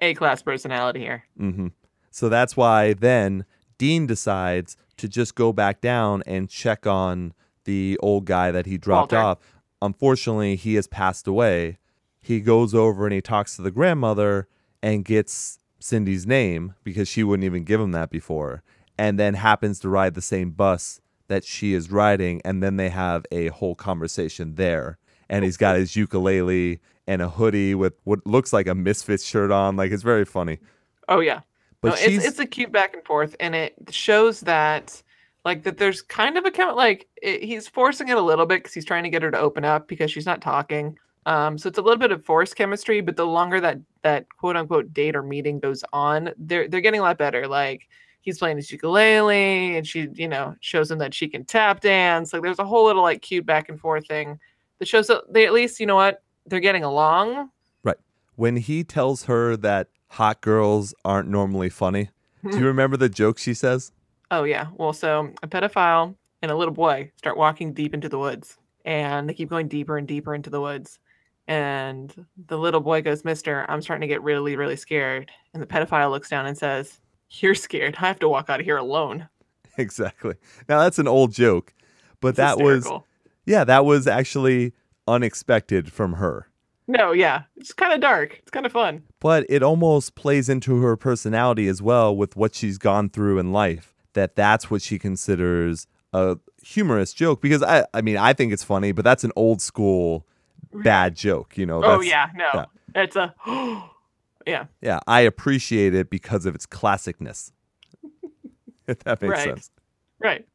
A class personality here. Mm-hmm. So that's why then Dean decides to just go back down and check on the old guy that he dropped Walter. off. Unfortunately, he has passed away. He goes over and he talks to the grandmother and gets Cindy's name because she wouldn't even give him that before, and then happens to ride the same bus that she is riding. And then they have a whole conversation there. And he's got his ukulele and a hoodie with what looks like a Misfits shirt on. Like it's very funny. Oh yeah. But no, it's it's a cute back and forth, and it shows that like that there's kind of a count like it, he's forcing it a little bit because he's trying to get her to open up because she's not talking. Um, so it's a little bit of forced chemistry, but the longer that that quote unquote date or meeting goes on, they're they're getting a lot better. Like he's playing his ukulele, and she you know shows him that she can tap dance. Like there's a whole little like cute back and forth thing that shows that they at least you know what they're getting along. Right. When he tells her that hot girls aren't normally funny. Do you remember the joke she says? Oh yeah. Well, so a pedophile and a little boy start walking deep into the woods, and they keep going deeper and deeper into the woods. And the little boy goes, "Mister, I'm starting to get really, really scared." And the pedophile looks down and says, "You're scared. I have to walk out of here alone." exactly. Now that's an old joke, but It's that was yeah, that was actually unexpected from her. no, yeah, it's kind of dark. It's kind of fun. But it almost plays into her personality as well with what she's gone through in life. That that's what she considers a humorous joke because I I mean I think it's funny, but that's an old school bad joke, you know. oh yeah, no, yeah. it's a yeah, Yeah, I appreciate it because of its classicness. if that makes Right. sense. right.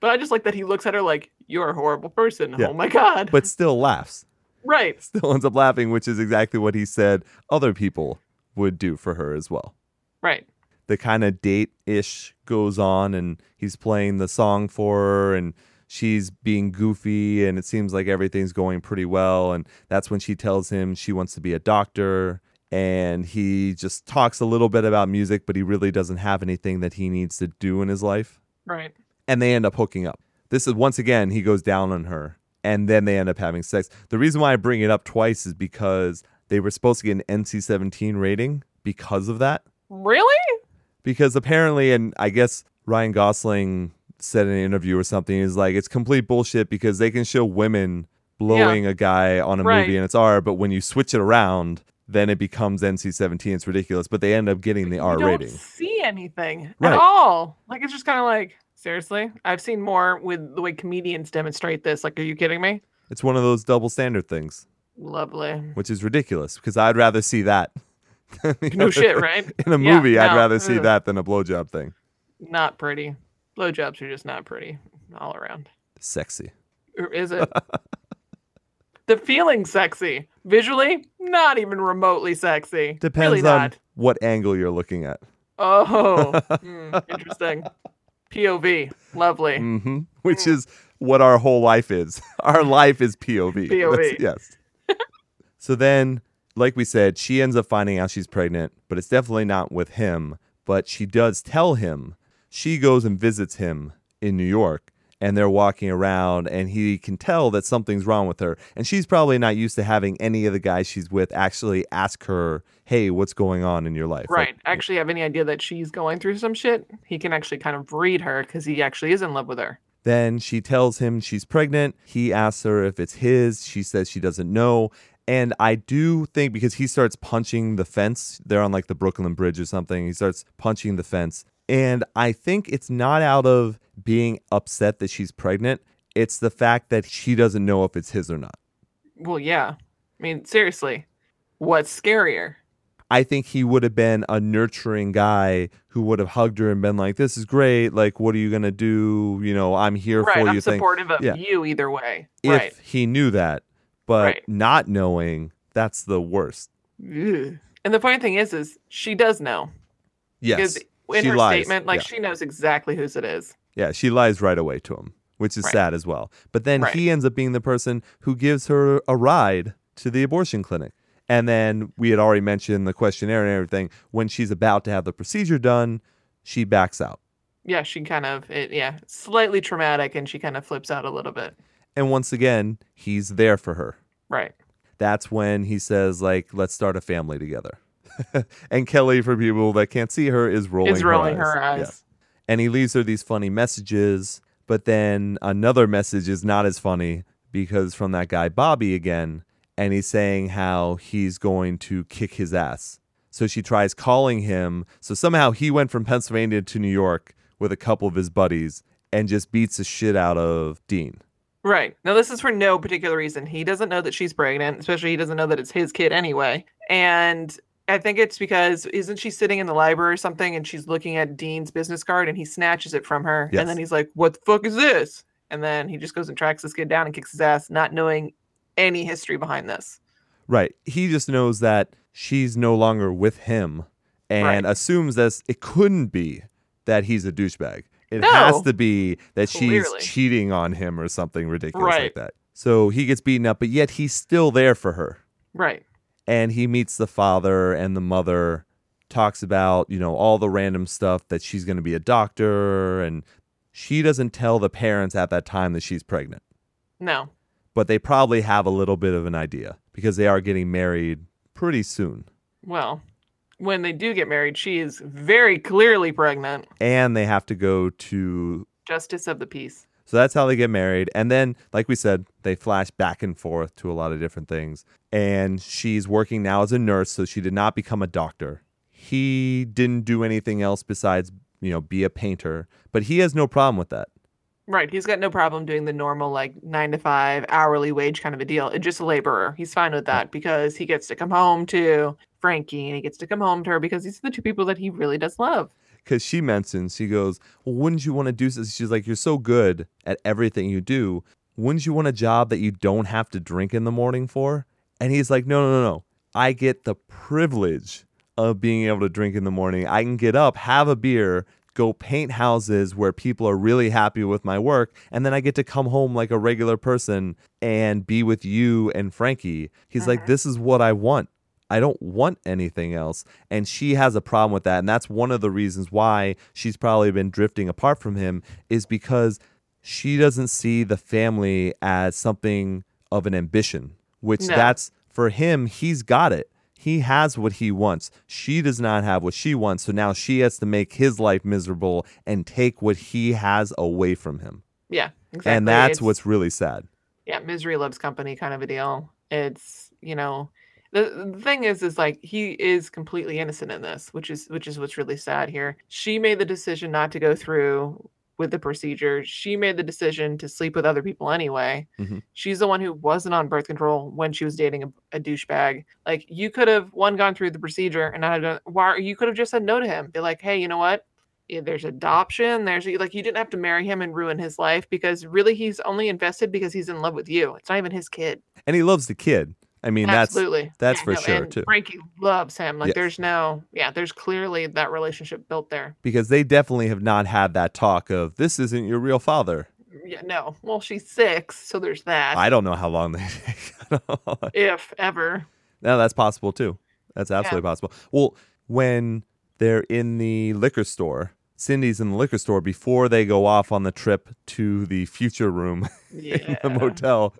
But I just like that he looks at her like you're a horrible person. Yeah. Oh my god. But still laughs. right. Still ends up laughing, which is exactly what he said other people would do for her as well. Right. The kind of date ish goes on, and he's playing the song for her, and she's being goofy, and it seems like everything's going pretty well. And that's when she tells him she wants to be a doctor. And he just talks a little bit about music, but he really doesn't have anything that he needs to do in his life. Right. and they end up hooking up. This is once again he goes down on her, and then they end up having sex. The reason why I bring it up twice is because they were supposed to get an NC-17 rating because of that. Really? Because apparently, and I guess Ryan Gosling said in an interview or something, is like it's complete bullshit because they can show women blowing a guy on a Right. movie and it's R, but when you switch it around, then it becomes NC-17. It's ridiculous, but they end up getting the R you don't rating. see anything Right. at all. Like it's just kind of like seriously. I've seen more with the way comedians demonstrate this. Like, are you kidding me? It's one of those double standard things. Lovely. which is ridiculous because I'd rather see that. No shit, thing. right? In a Yeah, movie, I'd no, rather see that than a blowjob thing. Not pretty. Blowjobs are just not pretty all around. Sexy. Or is it? the feeling sexy. Visually, not even remotely sexy. Depends really on not. what angle you're looking at. Oh, hmm, interesting. POV. Lovely. hmm Which Mm. is what our whole life is. Our life is POV. POV. That's- yes. so then, like we said, she ends up finding out she's pregnant, but it's definitely not with him. But she does tell him. She goes and visits him in New York, and they're walking around and he can tell that something's wrong with her and she's probably not used to having any of the guys she's with actually ask her hey what's going on in your life Like, Right. Actually, have any idea that she's going through some shit? He can actually kind of read her because he actually is in love with her. then she tells him she's pregnant he asks her if it's his she says she doesn't know and i do think because he starts punching the fence they're on like the brooklyn bridge or something he starts punching the fence and i think it's not out of being upset that she's pregnant it's the fact that she doesn't know if it's his or not Well, yeah. I mean, seriously, what's scarier? I think he would have been a nurturing guy who would have hugged her and been like, "This is great. Like, what are you gonna do? You know, I'm here Right. for I'm you." Thing. supportive of Yeah. you either way. If right. he knew that, but Right. not knowing, that's the worst. Ugh. And the funny thing is, is she does know Yes, because in she her lies. statement, like Yeah. she knows exactly whose it is. yeah, she lies right away to him, which is Right. sad as well. But then Right. he ends up being the person who gives her a ride to the abortion clinic. And then we had already mentioned the questionnaire and everything. When she's about to have the procedure done, she backs out. Yeah, she kind of, it, yeah, slightly traumatic, and she kind of flips out a little bit. And once again, he's there for her. Right. that's when he says like let's start a family together and kelly for people that can't see her is rolling, is rolling her, her eyes. Yeah. and he leaves her these funny messages but then another message is not as funny because from that guy bobby again and he's saying how he's going to kick his ass so she tries calling him so somehow he went from pennsylvania to new york with a couple of his buddies and just beats the shit out of dean Right. Now, this is for no particular reason. He doesn't know that she's pregnant, especially he doesn't know that it's his kid anyway. And I think it's because isn't she sitting in the library or something and she's looking at Dean's business card and he snatches it from her. Yes. And then he's like, What the fuck is this? And then he just goes and tracks this kid down and kicks his ass, not knowing any history behind this. Right. He just knows that she's no longer with him and Right. assumes that it couldn't be that he's a douchebag. It has to be that she's cheating on him or something ridiculous like that. So he gets beaten up, but yet he's still there for her. Right. And he meets the father and the mother, talks about, you know, all the random stuff that she's going to be a doctor. And she doesn't tell the parents at that time that she's pregnant No. but they probably have a little bit of an idea because they are getting married pretty soon. Well, when they do get married, she is very clearly pregnant. And they have to go to. Justice of the peace. So that's how they get married. And then, like we said, they flash back and forth to a lot of different things. And she's working now as a nurse, so she did not become a doctor. He didn't do anything else besides, you know, be a painter, but he has no problem with that. Right. He's got no problem doing the normal, like, nine to five hourly wage kind of a deal. It's just a laborer. He's fine with that because he gets to come home to Frankie and he gets to come home to her because these are the two people that he really does love. Because she mentions she goes well wouldn't you want to do this she's like you're so good at everything you do. Wouldn't you want a job that you don't have to drink in the morning for? And he's like no no no no. I get the privilege of being able to drink in the morning. I can get up have a beer go paint houses where people are really happy with my work and then i get to come home like a regular person and be with you and frankie. He's like Mhm. this is what i want I don't want anything else. And she has a problem with that. And that's one of the reasons why she's probably been drifting apart from him, is because she doesn't see the family as something of an ambition, which No. that's for him, he's got it. He has what he wants. She does not have what she wants. So now she has to make his life miserable and take what he has away from him. Yeah, exactly. And that's It's- what's really sad. yeah, misery loves company kind of a deal. It's you know, the, the thing is, is like he is completely innocent in this, which is which is what's really sad here. She made the decision not to go through with the procedure. She made the decision to sleep with other people anyway. Mhm. She's the one who wasn't on birth control when she was dating a, a douchebag. Like you could have one gone through the procedure and not done. Why you could have just said no to him. Be like, hey, you know what? Yeah, there's adoption. There's like you didn't have to marry him and ruin his life because really he's only invested because he's in love with you. It's not even his kid. And he loves the kid. I mean, that's Absolutely. that's for sure, and too. Frankie loves him. Like Yes. there's no yeah, there's clearly that relationship built there. because they definitely have not had that talk of this isn't your real father. Mm, yeah, no. Well, she's six, so there's that. I don't know how long they take. if ever. no, that's possible too. That's absolutely possible. Well, when they're in the liquor store, Cindy's in the liquor store before they go off on the trip to the future room Yeah. in the motel.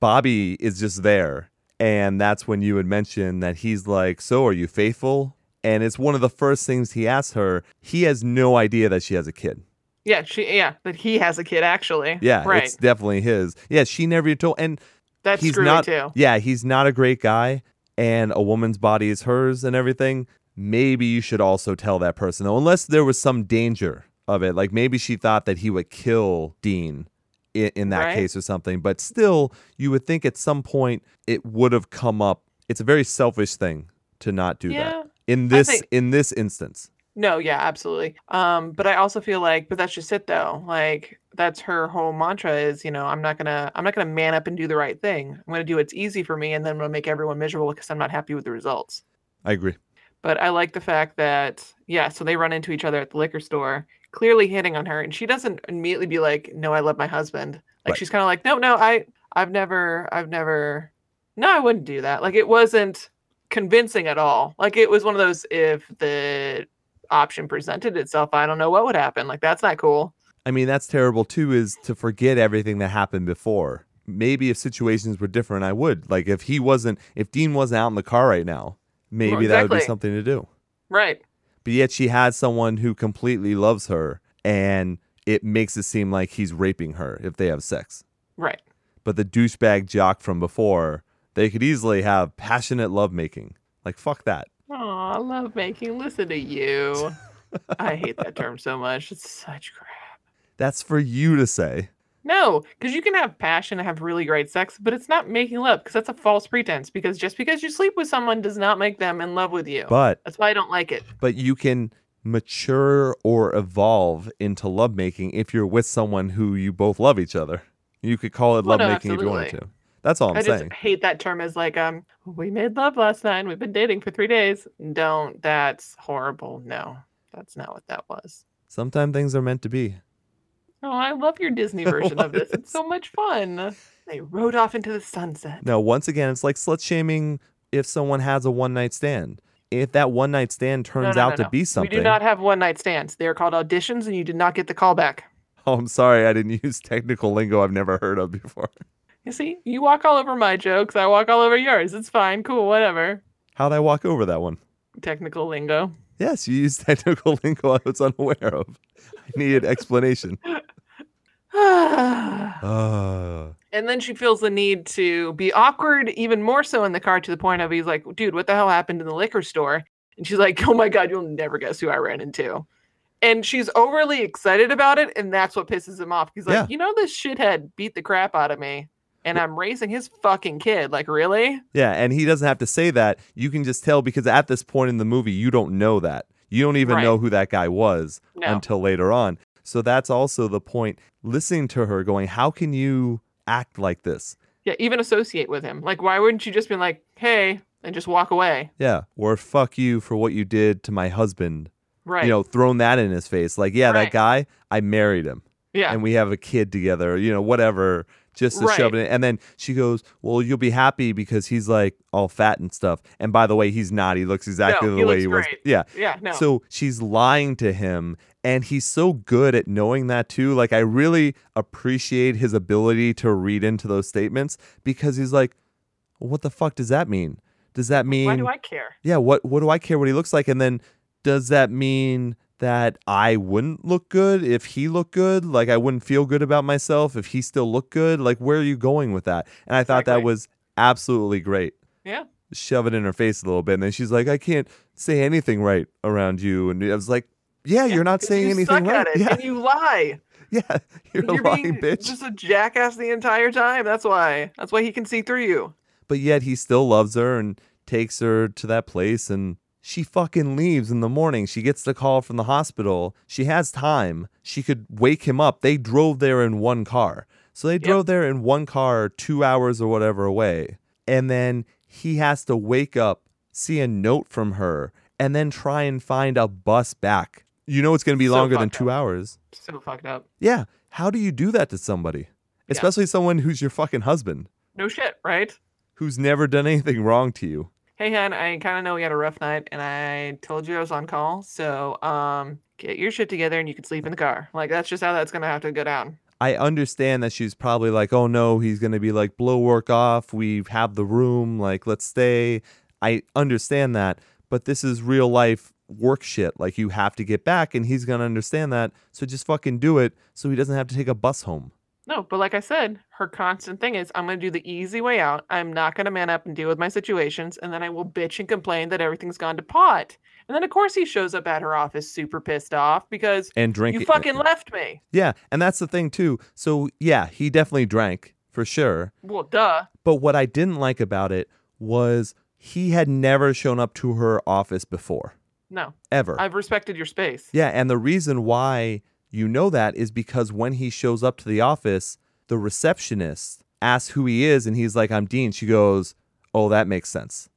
Bobby is just there. And that's when you had mentioned that he's like, So are you faithful? And it's one of the first things he asks her. He has no idea that she has a kid. Yeah, she yeah, but he has a kid actually. Yeah, Right. it's definitely his. Yeah, she never told. And That's he's not. too. Yeah, he's not a great guy. And a woman's body is hers and everything. Maybe you should also tell that person, though, unless there was some danger of it. Like maybe she thought that he would kill Dean in, in that Right. case or something. But still, you would think at some point it would have come up. It's a very selfish thing to not do Yeah. that in this think- in this instance. No, yeah, absolutely. Um, but I also feel like, but that's just it though. Like that's her whole mantra is, you know, I'm not gonna, I'm not gonna man up and do the right thing. I'm gonna do what's easy for me, and then I'm gonna make everyone miserable because I'm not happy with the results. I agree. But I like the fact that, yeah, so they run into each other at the liquor store, clearly hitting on her, and she doesn't immediately be like, "No, I love my husband." Like Right. she's kind of like, "No, no, I, I've never, I've never, no, I wouldn't do that." Like it wasn't convincing at all. Like it was one of those if the option presented itself, I don't know what would happen. Like that's not cool. I mean, that's terrible too, is to forget everything that happened before. Maybe if situations were different, I would. Like if he wasn't, if Dean wasn't out in the car right now, maybe that would be something to do. Right. But yet she has someone who completely loves her and it makes it seem like he's raping her if they have sex. Right. But the douchebag jock from before, they could easily have passionate lovemaking. Like, fuck that. Oh, I love making. Listen to you. I hate that term so much. It's such crap. That's for you to say. No, because you can have passion and have really great sex, but it's not making love because that's a false pretense. Because just because you sleep with someone does not make them in love with you. But that's why I don't like it. but you can mature or evolve into lovemaking if you're with someone who you both love each other. You could call it Well, no, lovemaking if you wanted to. That's all I'm I just saying. hate that term as like, um, we made love last night. We've been dating for three days. Don't. That's horrible. No, that's not what that was. Sometimes things are meant to be. Oh, I love your Disney version of this. It's so much fun. They rode off into the sunset. No, once again, it's like slut shaming if someone has a one night stand. If that one night stand turns no, out no, to no. be something. We do not have one night stands. They are called auditions, and you did not get the call back. Oh, I'm sorry. I didn't use technical lingo I've never heard of before. You see, you walk all over my jokes. I walk all over yours. It's fine, cool, whatever. How'd I walk over that one? Technical lingo. Yes, you used technical lingo I was unaware of. I needed explanation. and Uh, then she feels the need to be awkward, even more so in the car, to the point of he's like, dude, what the hell happened in the liquor store? And she's like, oh my God, you'll never guess who I ran into. And she's overly excited about it, and that's what pisses him off. He's like, Yeah. you know, this shithead beat the crap out of me, and I'm raising his fucking kid. Like, really? yeah, and he doesn't have to say that. You can just tell because at this point in the movie, you don't know that. You don't even Right. know who that guy was No. until later on. So that's also the point. Listening to her going, How can you act like this? Yeah, even associate with him. Like, why wouldn't you just be like, hey, and just walk away? Yeah. Or fuck you for what you did to my husband. Right. You know, thrown that in his face. Like, yeah, Right. that guy, I married him. yeah. and we have a kid together, you know, whatever, just to shove it in. And then she goes, Well, you'll be happy because he's like all fat and stuff. And by the way, he's not. He looks exactly No, the he way he was. Yeah. yeah, no. So she's lying to him. And he's so good at knowing that too. Like, I really appreciate his ability to read into those statements because he's like, well, What the fuck does that mean? Does that mean why do I care? yeah what what do i care what he looks like and then does that mean that i wouldn't look good if he looked good like i wouldn't feel good about myself if he still looked good like where are you going with that and i thought that was absolutely great Yeah. shove it in her face a little bit and then she's like i can't say anything right around you and i was like yeah, you're not saying you anything right yeah and you lie. yeah you're, You're a lying bitch just a jackass the entire time. That's why. That's why he can see through you. but yet he still loves her and takes her to that place and she fucking leaves in the morning. She gets the call from the hospital. She has time. She could wake him up. They drove there in one car. So they drove there in one car 2 hours or whatever away. And then he has to wake up, see a note from her and then try and find a bus back. You know it's going to be So longer than fucked 2 hours. So fucked up. Yeah, how do you do that to somebody? Especially someone who's your fucking husband, No shit, right? who's never done anything wrong to you. Hey, hon, I kind of know we had a rough night, and I told you I was on call. So, um, get your shit together and you can sleep in the car. Like that's just how that's gonna have to go down. I understand that she's probably like, oh no, he's gonna be like, blow work off. We have the room, like let's stay. I understand that, but this is real life work shit. Like you have to get back, and he's gonna understand that. So just fucking do it, so he doesn't have to take a bus home. No, but like I said, her constant thing is I'm going to do the easy way out. I'm not going to man up and deal with my situations. And then I will bitch and complain that everything's gone to pot. And then, of course, he shows up at her office super pissed off because And drink you fucking uh, left me. Yeah, and that's the thing too. So yeah, he definitely drank for sure. Well, duh. But what I didn't like about it was he had never shown up to her office before, No, ever. I've respected your space. Yeah, and the reason why you know that is because when he shows up to the office, the receptionist asks who he is, and he's like, I'm Dean. She goes, Oh, that makes sense.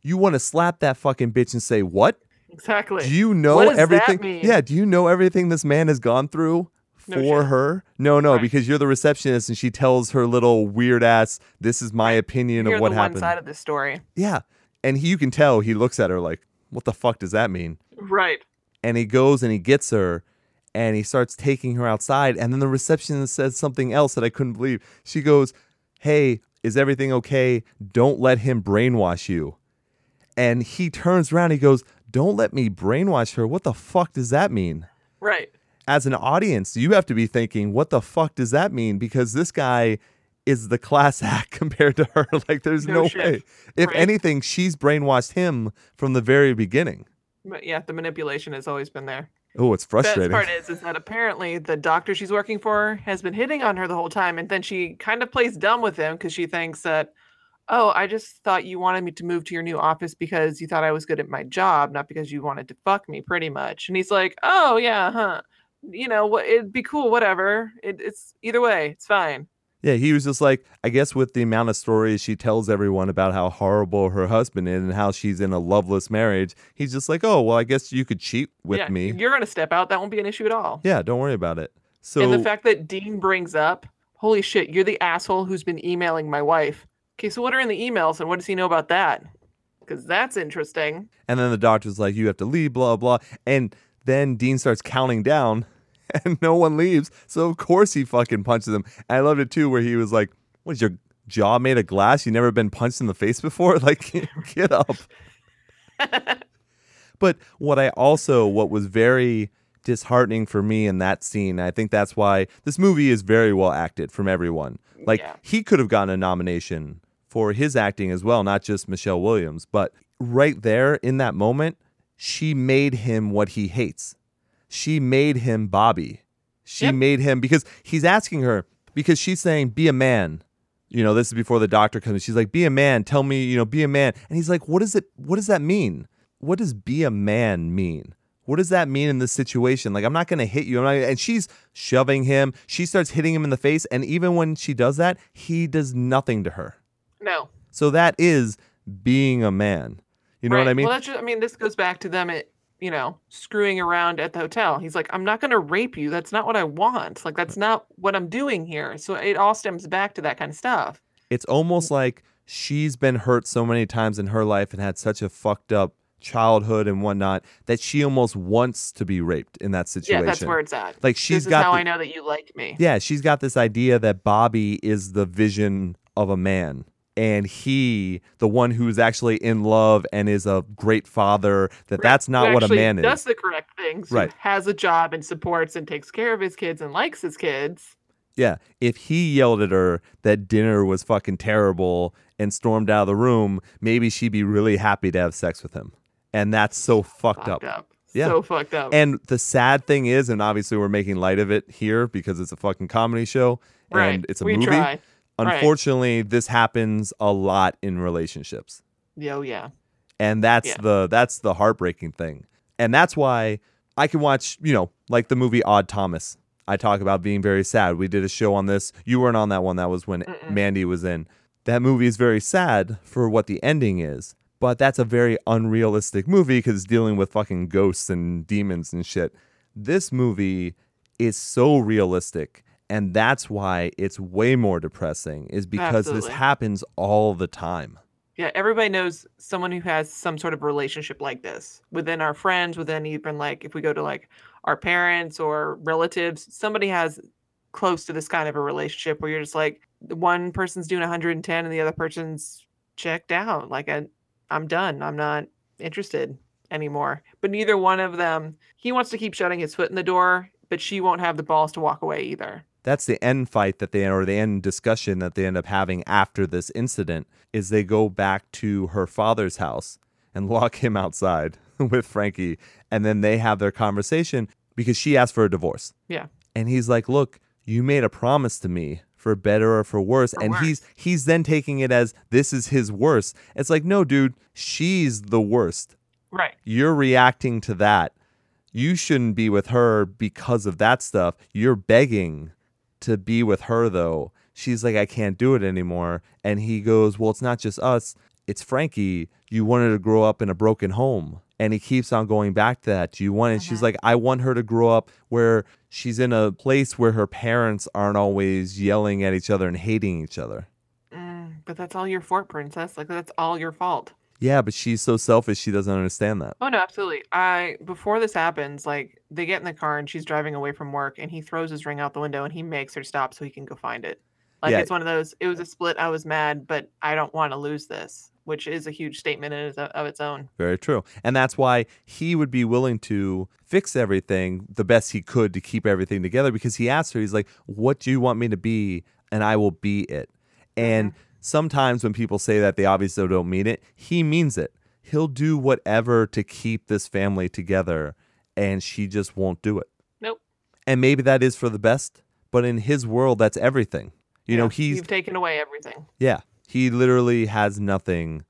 You want to slap that fucking bitch and say, What? Exactly. Do you know What does that everything? Yeah, do you know everything this man has gone through for shit. her? No, no, Right. because you're the receptionist and she tells her little weird ass, This is my opinion of what happened. You're of what the happened. one side of the story. Yeah. And he, you can tell he looks at her like, What the fuck does that mean? Right. and he goes and he gets her and he starts taking her outside and then the receptionist says something else that I couldn't believe. She goes, "Hey, is everything okay? Don't let him brainwash you." And he turns around he goes, "Don't let me brainwash her. What the fuck does that mean?" Right. As an audience, you have to be thinking, "What the fuck does that mean?" because this guy is the class act compared to her. Like there's No no, way. If Right. anything, she's brainwashed him from the very beginning. But yeah, the manipulation has always been there. Oh, it's Best frustrating. part is, is that apparently the doctor she's working for has been hitting on her the whole time, and then she kind of plays dumb with him because she thinks that, oh, I just thought you wanted me to move to your new office because you thought I was good at my job, not because you wanted to fuck me, pretty much. And he's like, oh yeah, huh? You know what? It'd be cool, whatever. It, it's either way, it's fine. Yeah, he was just like, I guess with the amount of stories she tells everyone about how horrible her husband is and how she's in a loveless marriage, he's just like, oh, well, I guess you could cheat with yeah, me. You're gonna step out. That won't be an issue at all. Yeah, don't worry about it. So, and the fact that Dean brings up, holy shit, you're the asshole who's been emailing my wife. Okay, so what are in the emails and what does he know about that? Because that's interesting. and then the doctor's like, you have to leave, blah, blah. And then Dean starts counting down and no one leaves. So, of course, he fucking punches him. And I loved it too, where he was like, what is your jaw made of glass? You never been punched in the face before? Like, get up. But what I also, what was very disheartening for me in that scene, I think that's why this movie is very well acted from everyone. Like, Yeah. he could have gotten a nomination for his acting as well, not just Michelle Williams. But right there in that moment, she made him what he hates. She made him Bobby. She Yep. made him because he's asking her, because she's saying, be a man. You know, this is before the doctor comes. She's like, be a man. Tell me, you know, be a man. And he's like, what is it? What does that mean? What does be a man mean? What does that mean in this situation? Like, I'm not going to hit you. I'm not, and she's shoving him. She starts hitting him in the face. And even when she does that, he does nothing to her. no. So that is being a man. You know what I mean? Well, that's just, I mean, this goes back to them, at, you know, screwing around at the hotel. He's like, I'm not going to rape you. That's not what I want. Like, that's not what I'm doing here. So it all stems back to that kind of stuff. it's almost like she's been hurt so many times in her life and had such a fucked up childhood and whatnot that she almost wants to be raped in that situation. Yeah, that's where it's at. like she's this is got how the- I know that you like me. yeah, she's got this idea that Bobby is the vision of a man. And he, the one who's actually in love and is a great father, that Right. that's Who not what a man Does is. the correct things. Right. Has a job and supports and takes care of his kids and likes his kids. Yeah. If he yelled at her that dinner was fucking terrible and stormed out of the room, maybe she'd be really happy to have sex with him. And that's so fucked, Fucked up. up. Yeah. So fucked up. And the sad thing is, and obviously we're making light of it here because it's a fucking comedy show right. and it's a we movie. Try. Right. Unfortunately, this happens a lot in relationships. Yeah, oh, yeah. And that's Yeah. the that's the heartbreaking thing. And that's why I can watch, you know, like the movie Odd Thomas. I talk about being very sad. We did a show on this. You weren't on that one. That was when Mm-mm. Mandy was in. That movie is very sad for what the ending is. But that's a very unrealistic movie because it's dealing with fucking ghosts and demons and shit. This movie is so realistic. And that's why it's way more depressing, is because this happens all the time. Yeah, everybody knows someone who has some sort of relationship like this within our friends, within even like if we go to like our parents or relatives. Somebody has close to this kind of a relationship where you're just like one person's doing 110 and the other person's checked out. Like I, I'm done. I'm not interested anymore. But neither one of them. He wants to keep shutting his foot in the door, but she won't have the balls to walk away either. That's the end fight that they or the end discussion that they end up having after this incident is they go back to her father's house and lock him outside with Frankie and then they have their conversation because she asked for a divorce. Yeah. And he's like, "Look, you made a promise to me for better or for worse." For and worse. he's he's then taking it as this is his worst. It's like, "No, dude, she's the worst. Right. You're reacting to that. You shouldn't be with her because of that stuff. You're begging to be with her though." She's like, "I can't do it anymore." And he goes, "Well, it's not just us. It's Frankie. You wanted to grow up in a broken home." And he keeps on going back to that. Do you want it? She's Mhm. like, I want her to grow up where she's in a place where her parents aren't always yelling at each other and hating each other. Mm, but that's all your fault, princess. Like that's all your fault. Yeah, but she's so selfish, she doesn't understand that. Oh no, absolutely. I before this happens, like they get in the car and she's driving away from work and he throws his ring out the window and he makes her stop so he can go find it. Like Yeah. it's one of those it was a split, I was mad, but I don't want to lose this, which is a huge statement of its own. Very true. And that's why he would be willing to fix everything the best he could to keep everything together because he asked her, he's like, What do you want me to be? And I will be it. And mm-hmm. Sometimes when people say that, they obviously don't mean it. He means it. He'll do whatever to keep this family together, and she just won't do it. Nope. And maybe that is for the best, but in his world, that's everything. You know, he's you've taken away everything. yeah, he literally has nothing,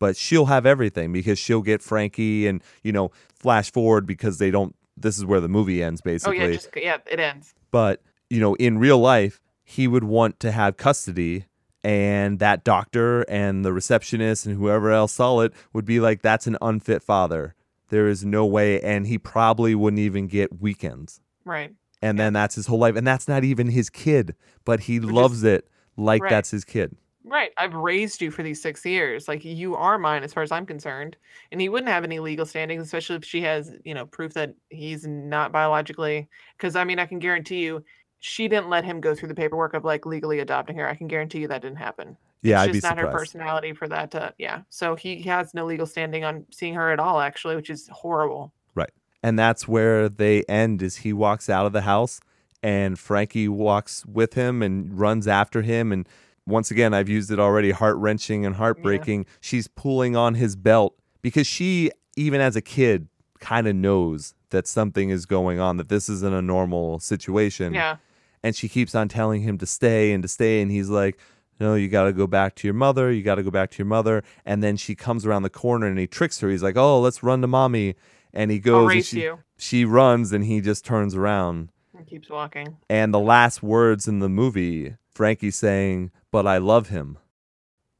but she'll have everything because she'll get Frankie and, you know, flash forward because they don't. This is where the movie ends, basically. Oh yeah, just yeah, it ends. but, you know, in real life, he would want to have custody, and that doctor and the receptionist and whoever else saw it would be like, that's an unfit father. There is no way. And he probably wouldn't even get weekends. Right. And then that's his whole life. And that's not even his kid, but he just- loves it like Right. that's his kid. Right. I've raised you for these six years. Like you are mine as far as I'm concerned. And he wouldn't have any legal standings, especially if she has, you know, proof that he's not biologically. Because I mean, I can guarantee you, she didn't let him go through the paperwork of like legally adopting her. I can guarantee you that didn't happen. Yeah, it's I'd just not her personality for that to yeah. So he has no legal standing on seeing her at all, actually, which is horrible. Right, and that's where they end is he walks out of the house and frankie walks with him and runs after him and once again i've used it already heart-wrenching and heartbreaking she's pulling on his belt because she even as a kid kind of knows that something is going on that this isn't a normal situation Yeah. and she keeps on telling him to stay and to stay and he's like no you got to go back to your mother you got to go back to your mother and then she comes around the corner and he tricks her he's like oh let's run to mommy and he goes and she, you. she runs and he just turns around And keeps walking. and the last words in the movie frankie saying but i love him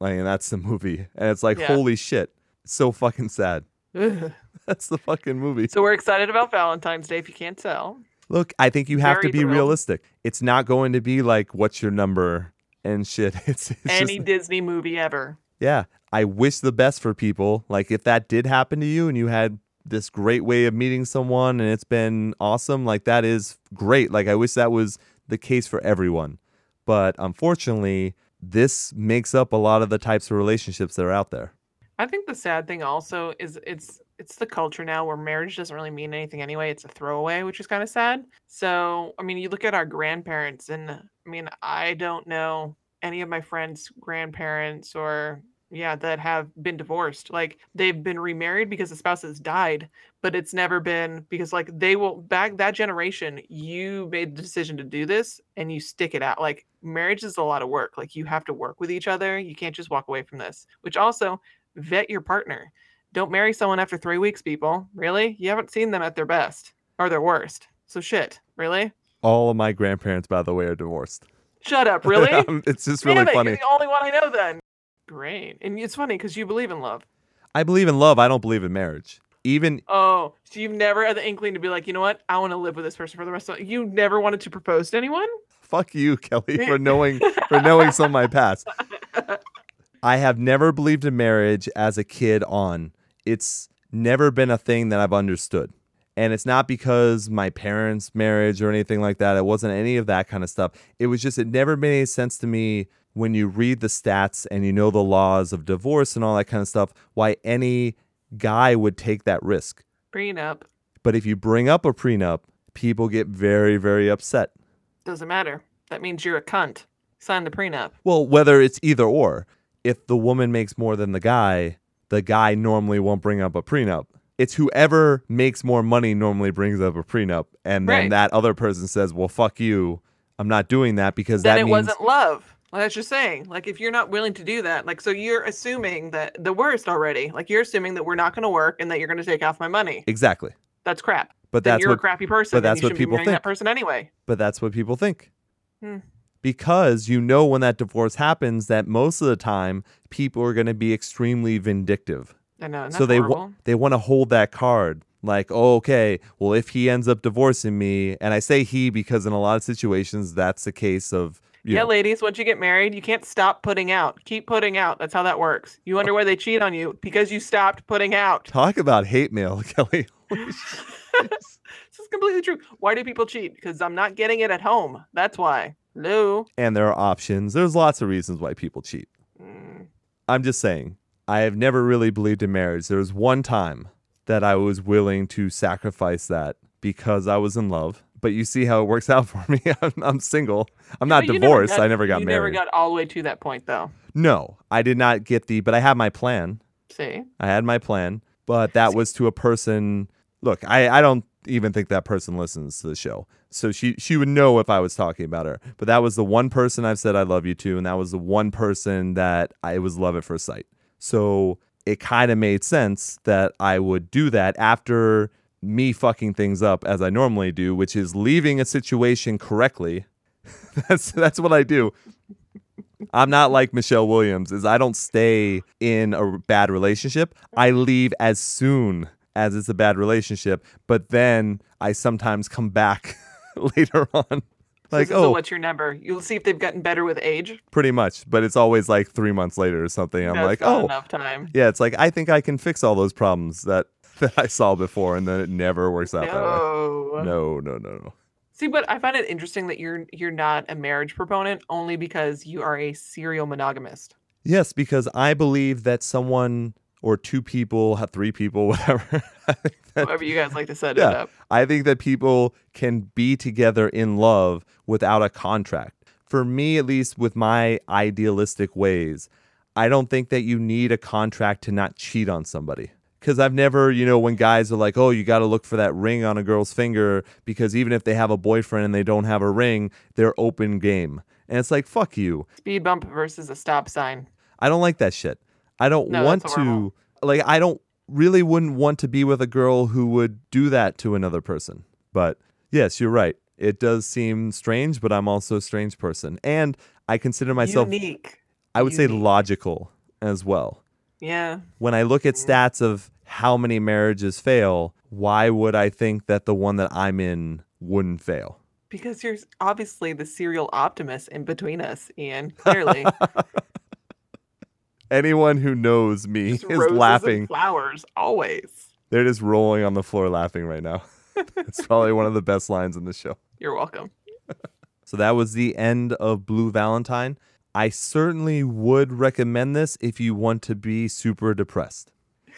like and that's the movie and it's like Yeah. holy shit so fucking sad. that's the fucking movie So we're excited about Valentine's Day if you can't tell. look i think you have to be thrilled. realistic it's not going to be like what's your number and shit it's, it's Any just Disney movie ever. Yeah. I wish the best for people. Like if that did happen to you and you had this great way of meeting someone and it's been awesome, like that is great. Like I wish that was the case for everyone. But unfortunately, this makes up a lot of the types of relationships that are out there. I think the sad thing also is it's it's the culture now where marriage doesn't really mean anything anyway. It's a throwaway, which is kind of sad. So, I mean, you look at our grandparents, and I mean, I don't know any of my friends' grandparents or yeah that have been divorced. Like they've been remarried because the spouse has died, but it's never been because like they will back that generation. You made the decision to do this, and you stick it out. Like marriage is a lot of work. Like you have to work with each other. You can't just walk away from this. Which also vet your partner. Don't marry someone after three weeks, people. Really? You haven't seen them at their best or their worst. So shit. Really? All of my grandparents, by the way, are divorced. Shut up. Really? it's just really Damn it, funny. You're the only one I know then. Great. And it's funny because you believe in love. I believe in love. I don't believe in marriage. Even Oh, so you've never had the inkling to be like, you know what? I want to live with this person for the rest of my life. You never wanted to propose to anyone? fuck you, Kelly, for knowing for knowing some of my past. I have never believed in marriage as a kid on. It's never been a thing that I've understood. And it's not because my parents' marriage or anything like that. It wasn't any of that kind of stuff. It was just, it never made any sense to me when you read the stats and you know the laws of divorce and all that kind of stuff, why any guy would take that risk. Prenup But if you bring up a prenup, people get very, very upset. doesn't matter. That means you're a cunt. Sign the prenup. Well, whether it's either or, if the woman makes more than the guy, the guy normally won't bring up a prenup. It's whoever makes more money normally brings up a prenup, and then Right. that other person says, "Well, fuck you, I'm not doing that because Then that it means wasn't love. Like that's just saying. Like if you're not willing to do that, like so you're assuming that the worst already. Like you're assuming that we're not going to work and that you're going to take off my money. exactly." That's crap. But Then that's you're a crappy person. but that's what people think. that person anyway. but that's what people think. Hmm. Because you know when that divorce happens that most of the time people are going to be extremely vindictive. I know. so they wa- they want to hold that card like oh, okay well if he ends up divorcing me and i say he because in a lot of situations that's the case of yeah, know, ladies, once you get married, you can't stop putting out. Keep putting out. That's how that works. You wonder why they cheat on you because you stopped putting out. talk about hate mail kelly this is completely true. Why do people cheat? Because I'm not getting it at home. That's why. Hello. and there are options. There's lots of reasons why people cheat. Mm, i'm just saying i have never really believed in marriage. There was one time that i was willing to sacrifice that because i was in love. But you see how it works out for me. I'm, I'm single. I'm not you never divorced. got- i never got you married. You never got all the way to that point, though. no i did not get the but i had my plan. See? I had my plan, but that was to a person. Look, I, I don't even think that person listens to the show. So she she would know if I was talking about her. But that was the one person I've said I love you to, and that was the one person that I was love at first sight. So it kind of made sense that I would do that after me fucking things up as I normally do, which is leaving a situation correctly. that's that's what I do. I'm not like Michelle Williams is I don't stay in a bad relationship. I leave as soon as it's a bad relationship, but then I sometimes come back later on. Like, so, so oh, what's your number? You'll see if they've gotten better with age. pretty much, but it's always like 3 months later or something. I'm That's like, not "Oh, enough time. yeah, it's like I think I can fix all those problems that that I saw before and then it never works out that way." No. No, no, no, no. See, but I find it interesting that you're you're not a marriage proponent only because you are a serial monogamist. Yes, because I believe that someone or two people, three people, whatever. That However you guys like to set Yeah. it up. I think that people can be together in love without a contract. For me, at least with my idealistic ways, I don't think that you need a contract to not cheat on somebody. Because I've never, you know, when guys are like, oh, you got to look for that ring on a girl's finger because even if they have a boyfriend and they don't have a ring, they're open game. And it's like, fuck you. Speed bump versus a stop sign. I don't like that shit. I don't No, want to like I don't really wouldn't want to be with a girl who would do that to another person. But yes, you're right. It does seem strange, but I'm also a strange person. And I consider myself Unique. I would say logical as well. Yeah. When I look at stats of how many marriages fail, why would I think that the one that I'm in wouldn't fail? Because you're obviously the serial optimist in between us, Ian. Clearly. Anyone who knows me Just is roses and laughing. flowers, always. They're just rolling on the floor laughing right now. it's probably one of the best lines in the show. You're welcome. So that was the end of Blue Valentine. I certainly would recommend this if you want to be super depressed.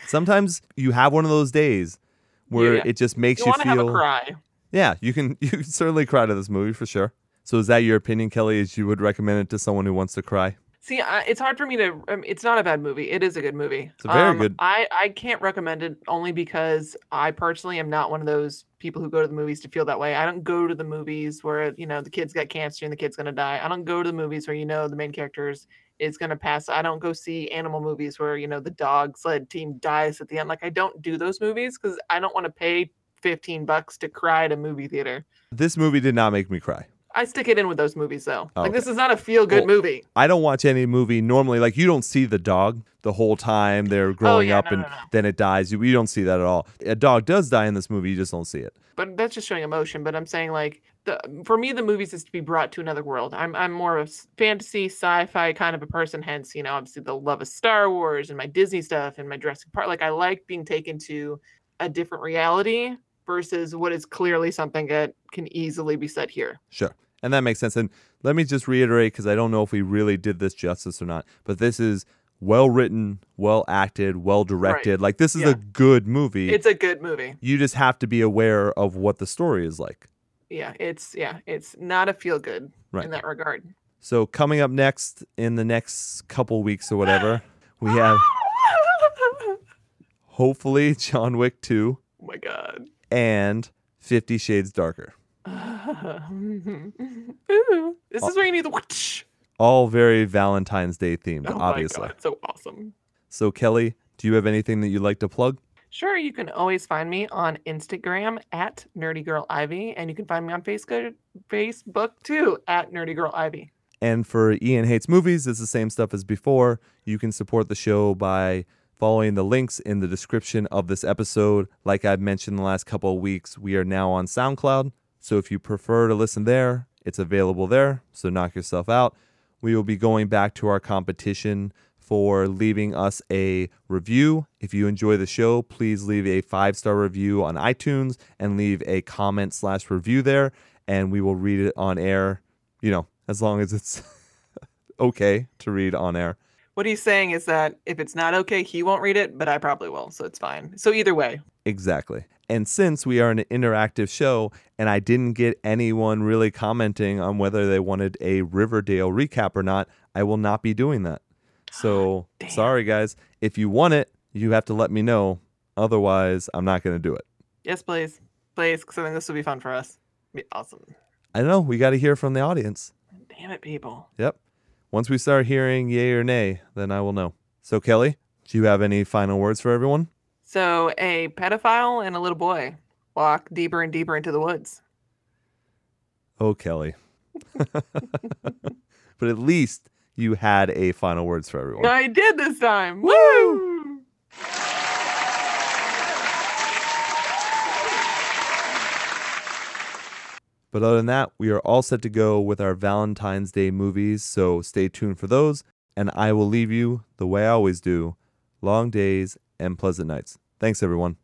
Sometimes you have one of those days where Yeah. it just makes You you, feel have a cry. Yeah, you can you can certainly cry to this movie for sure. So is that your opinion, Kelly? Is you would recommend it to someone who wants to cry? See, I, it's hard for me to. Um, it's not a bad movie. It is a good movie. It's a very Um, good- I I can't recommend it only because I personally am not one of those people who go to the movies to feel that way. I don't go to the movies where you know the kid's got cancer and the kid's gonna die. I don't go to the movies where you know the main characters is gonna pass. I don't go see animal movies where you know the dog sled team dies at the end. Like I don't do those movies because I don't want to pay fifteen bucks to cry at a movie theater. This movie did not make me cry. I stick it in with those movies though. Oh, like this is not a feel good Well, movie. I don't watch any movie normally. Like you don't see the dog the whole time they're oh, growing Oh, yeah, up no, and no, no. then it dies. You, you don't see that at all. A dog does die in this movie. You just don't see it. but that's just showing emotion. But I'm saying like the for me the movies is to be brought to another world. I'm I'm more of a fantasy sci-fi kind of a person. Hence, you know, obviously the love of Star Wars and my Disney stuff and my Jurassic Park. Like I like being taken to a different reality versus what is clearly something that can easily be said here. Sure. And that makes sense. And let me just reiterate because I don't know if we really did this justice or not, but this is well written, well acted, well directed. Like, this is Yeah. a good movie. It's a good movie. you just have to be aware of what the story is like. Yeah, it's yeah, it's not a feel good Right. in that regard. So, coming up next in the next couple weeks or whatever, we have hopefully John Wick 2 oh my god. and 50 Shades Darker. Ooh, this is where you need the whoosh. All very Valentine's Day themed, Oh obviously. my god, so awesome. So, Kelly, do you have anything that you'd like to plug? Sure, you can always find me on Instagram at Nerdy Girl Ivy, and you can find me on Facebook Facebook too at Nerdy Girl Ivy. And for Ian Hates Movies, it's the same stuff as before. You can support the show by following the links in the description of this episode. Like I've mentioned the last couple of weeks, we are now on SoundCloud. So if you prefer to listen there, it's available there. So knock yourself out. We will be going back to our competition for leaving us a review. If you enjoy the show, please leave a five star review on iTunes and leave a comment slash review there, and we will read it on air. You know, as long as it's okay to read on air. What he's saying is that if it's not okay, he won't read it, but I probably will, so it's fine. So either way, Exactly. And since we are an interactive show and I didn't get anyone really commenting on whether they wanted a Riverdale recap or not, I will not be doing that. Ah, so, Damn. sorry guys. If you want it, you have to let me know. Otherwise, I'm not going to do it. yes, please, please, because I think this will be fun for us. Be awesome. I don't know. We got to hear from the audience. Damn it, people. Yep. Once we start hearing yay or nay, then I will know. So, Kelly, do you have any final words for everyone? So a pedophile and a little boy walk deeper and deeper into the woods. Oh, Kelly. but at least you had a final words for everyone. I did this time. Woo! But other than that, we are all set to go with our Valentine's Day movies, so stay tuned for those. And I will leave you the way I always do long days and pleasant nights. Thanks, everyone.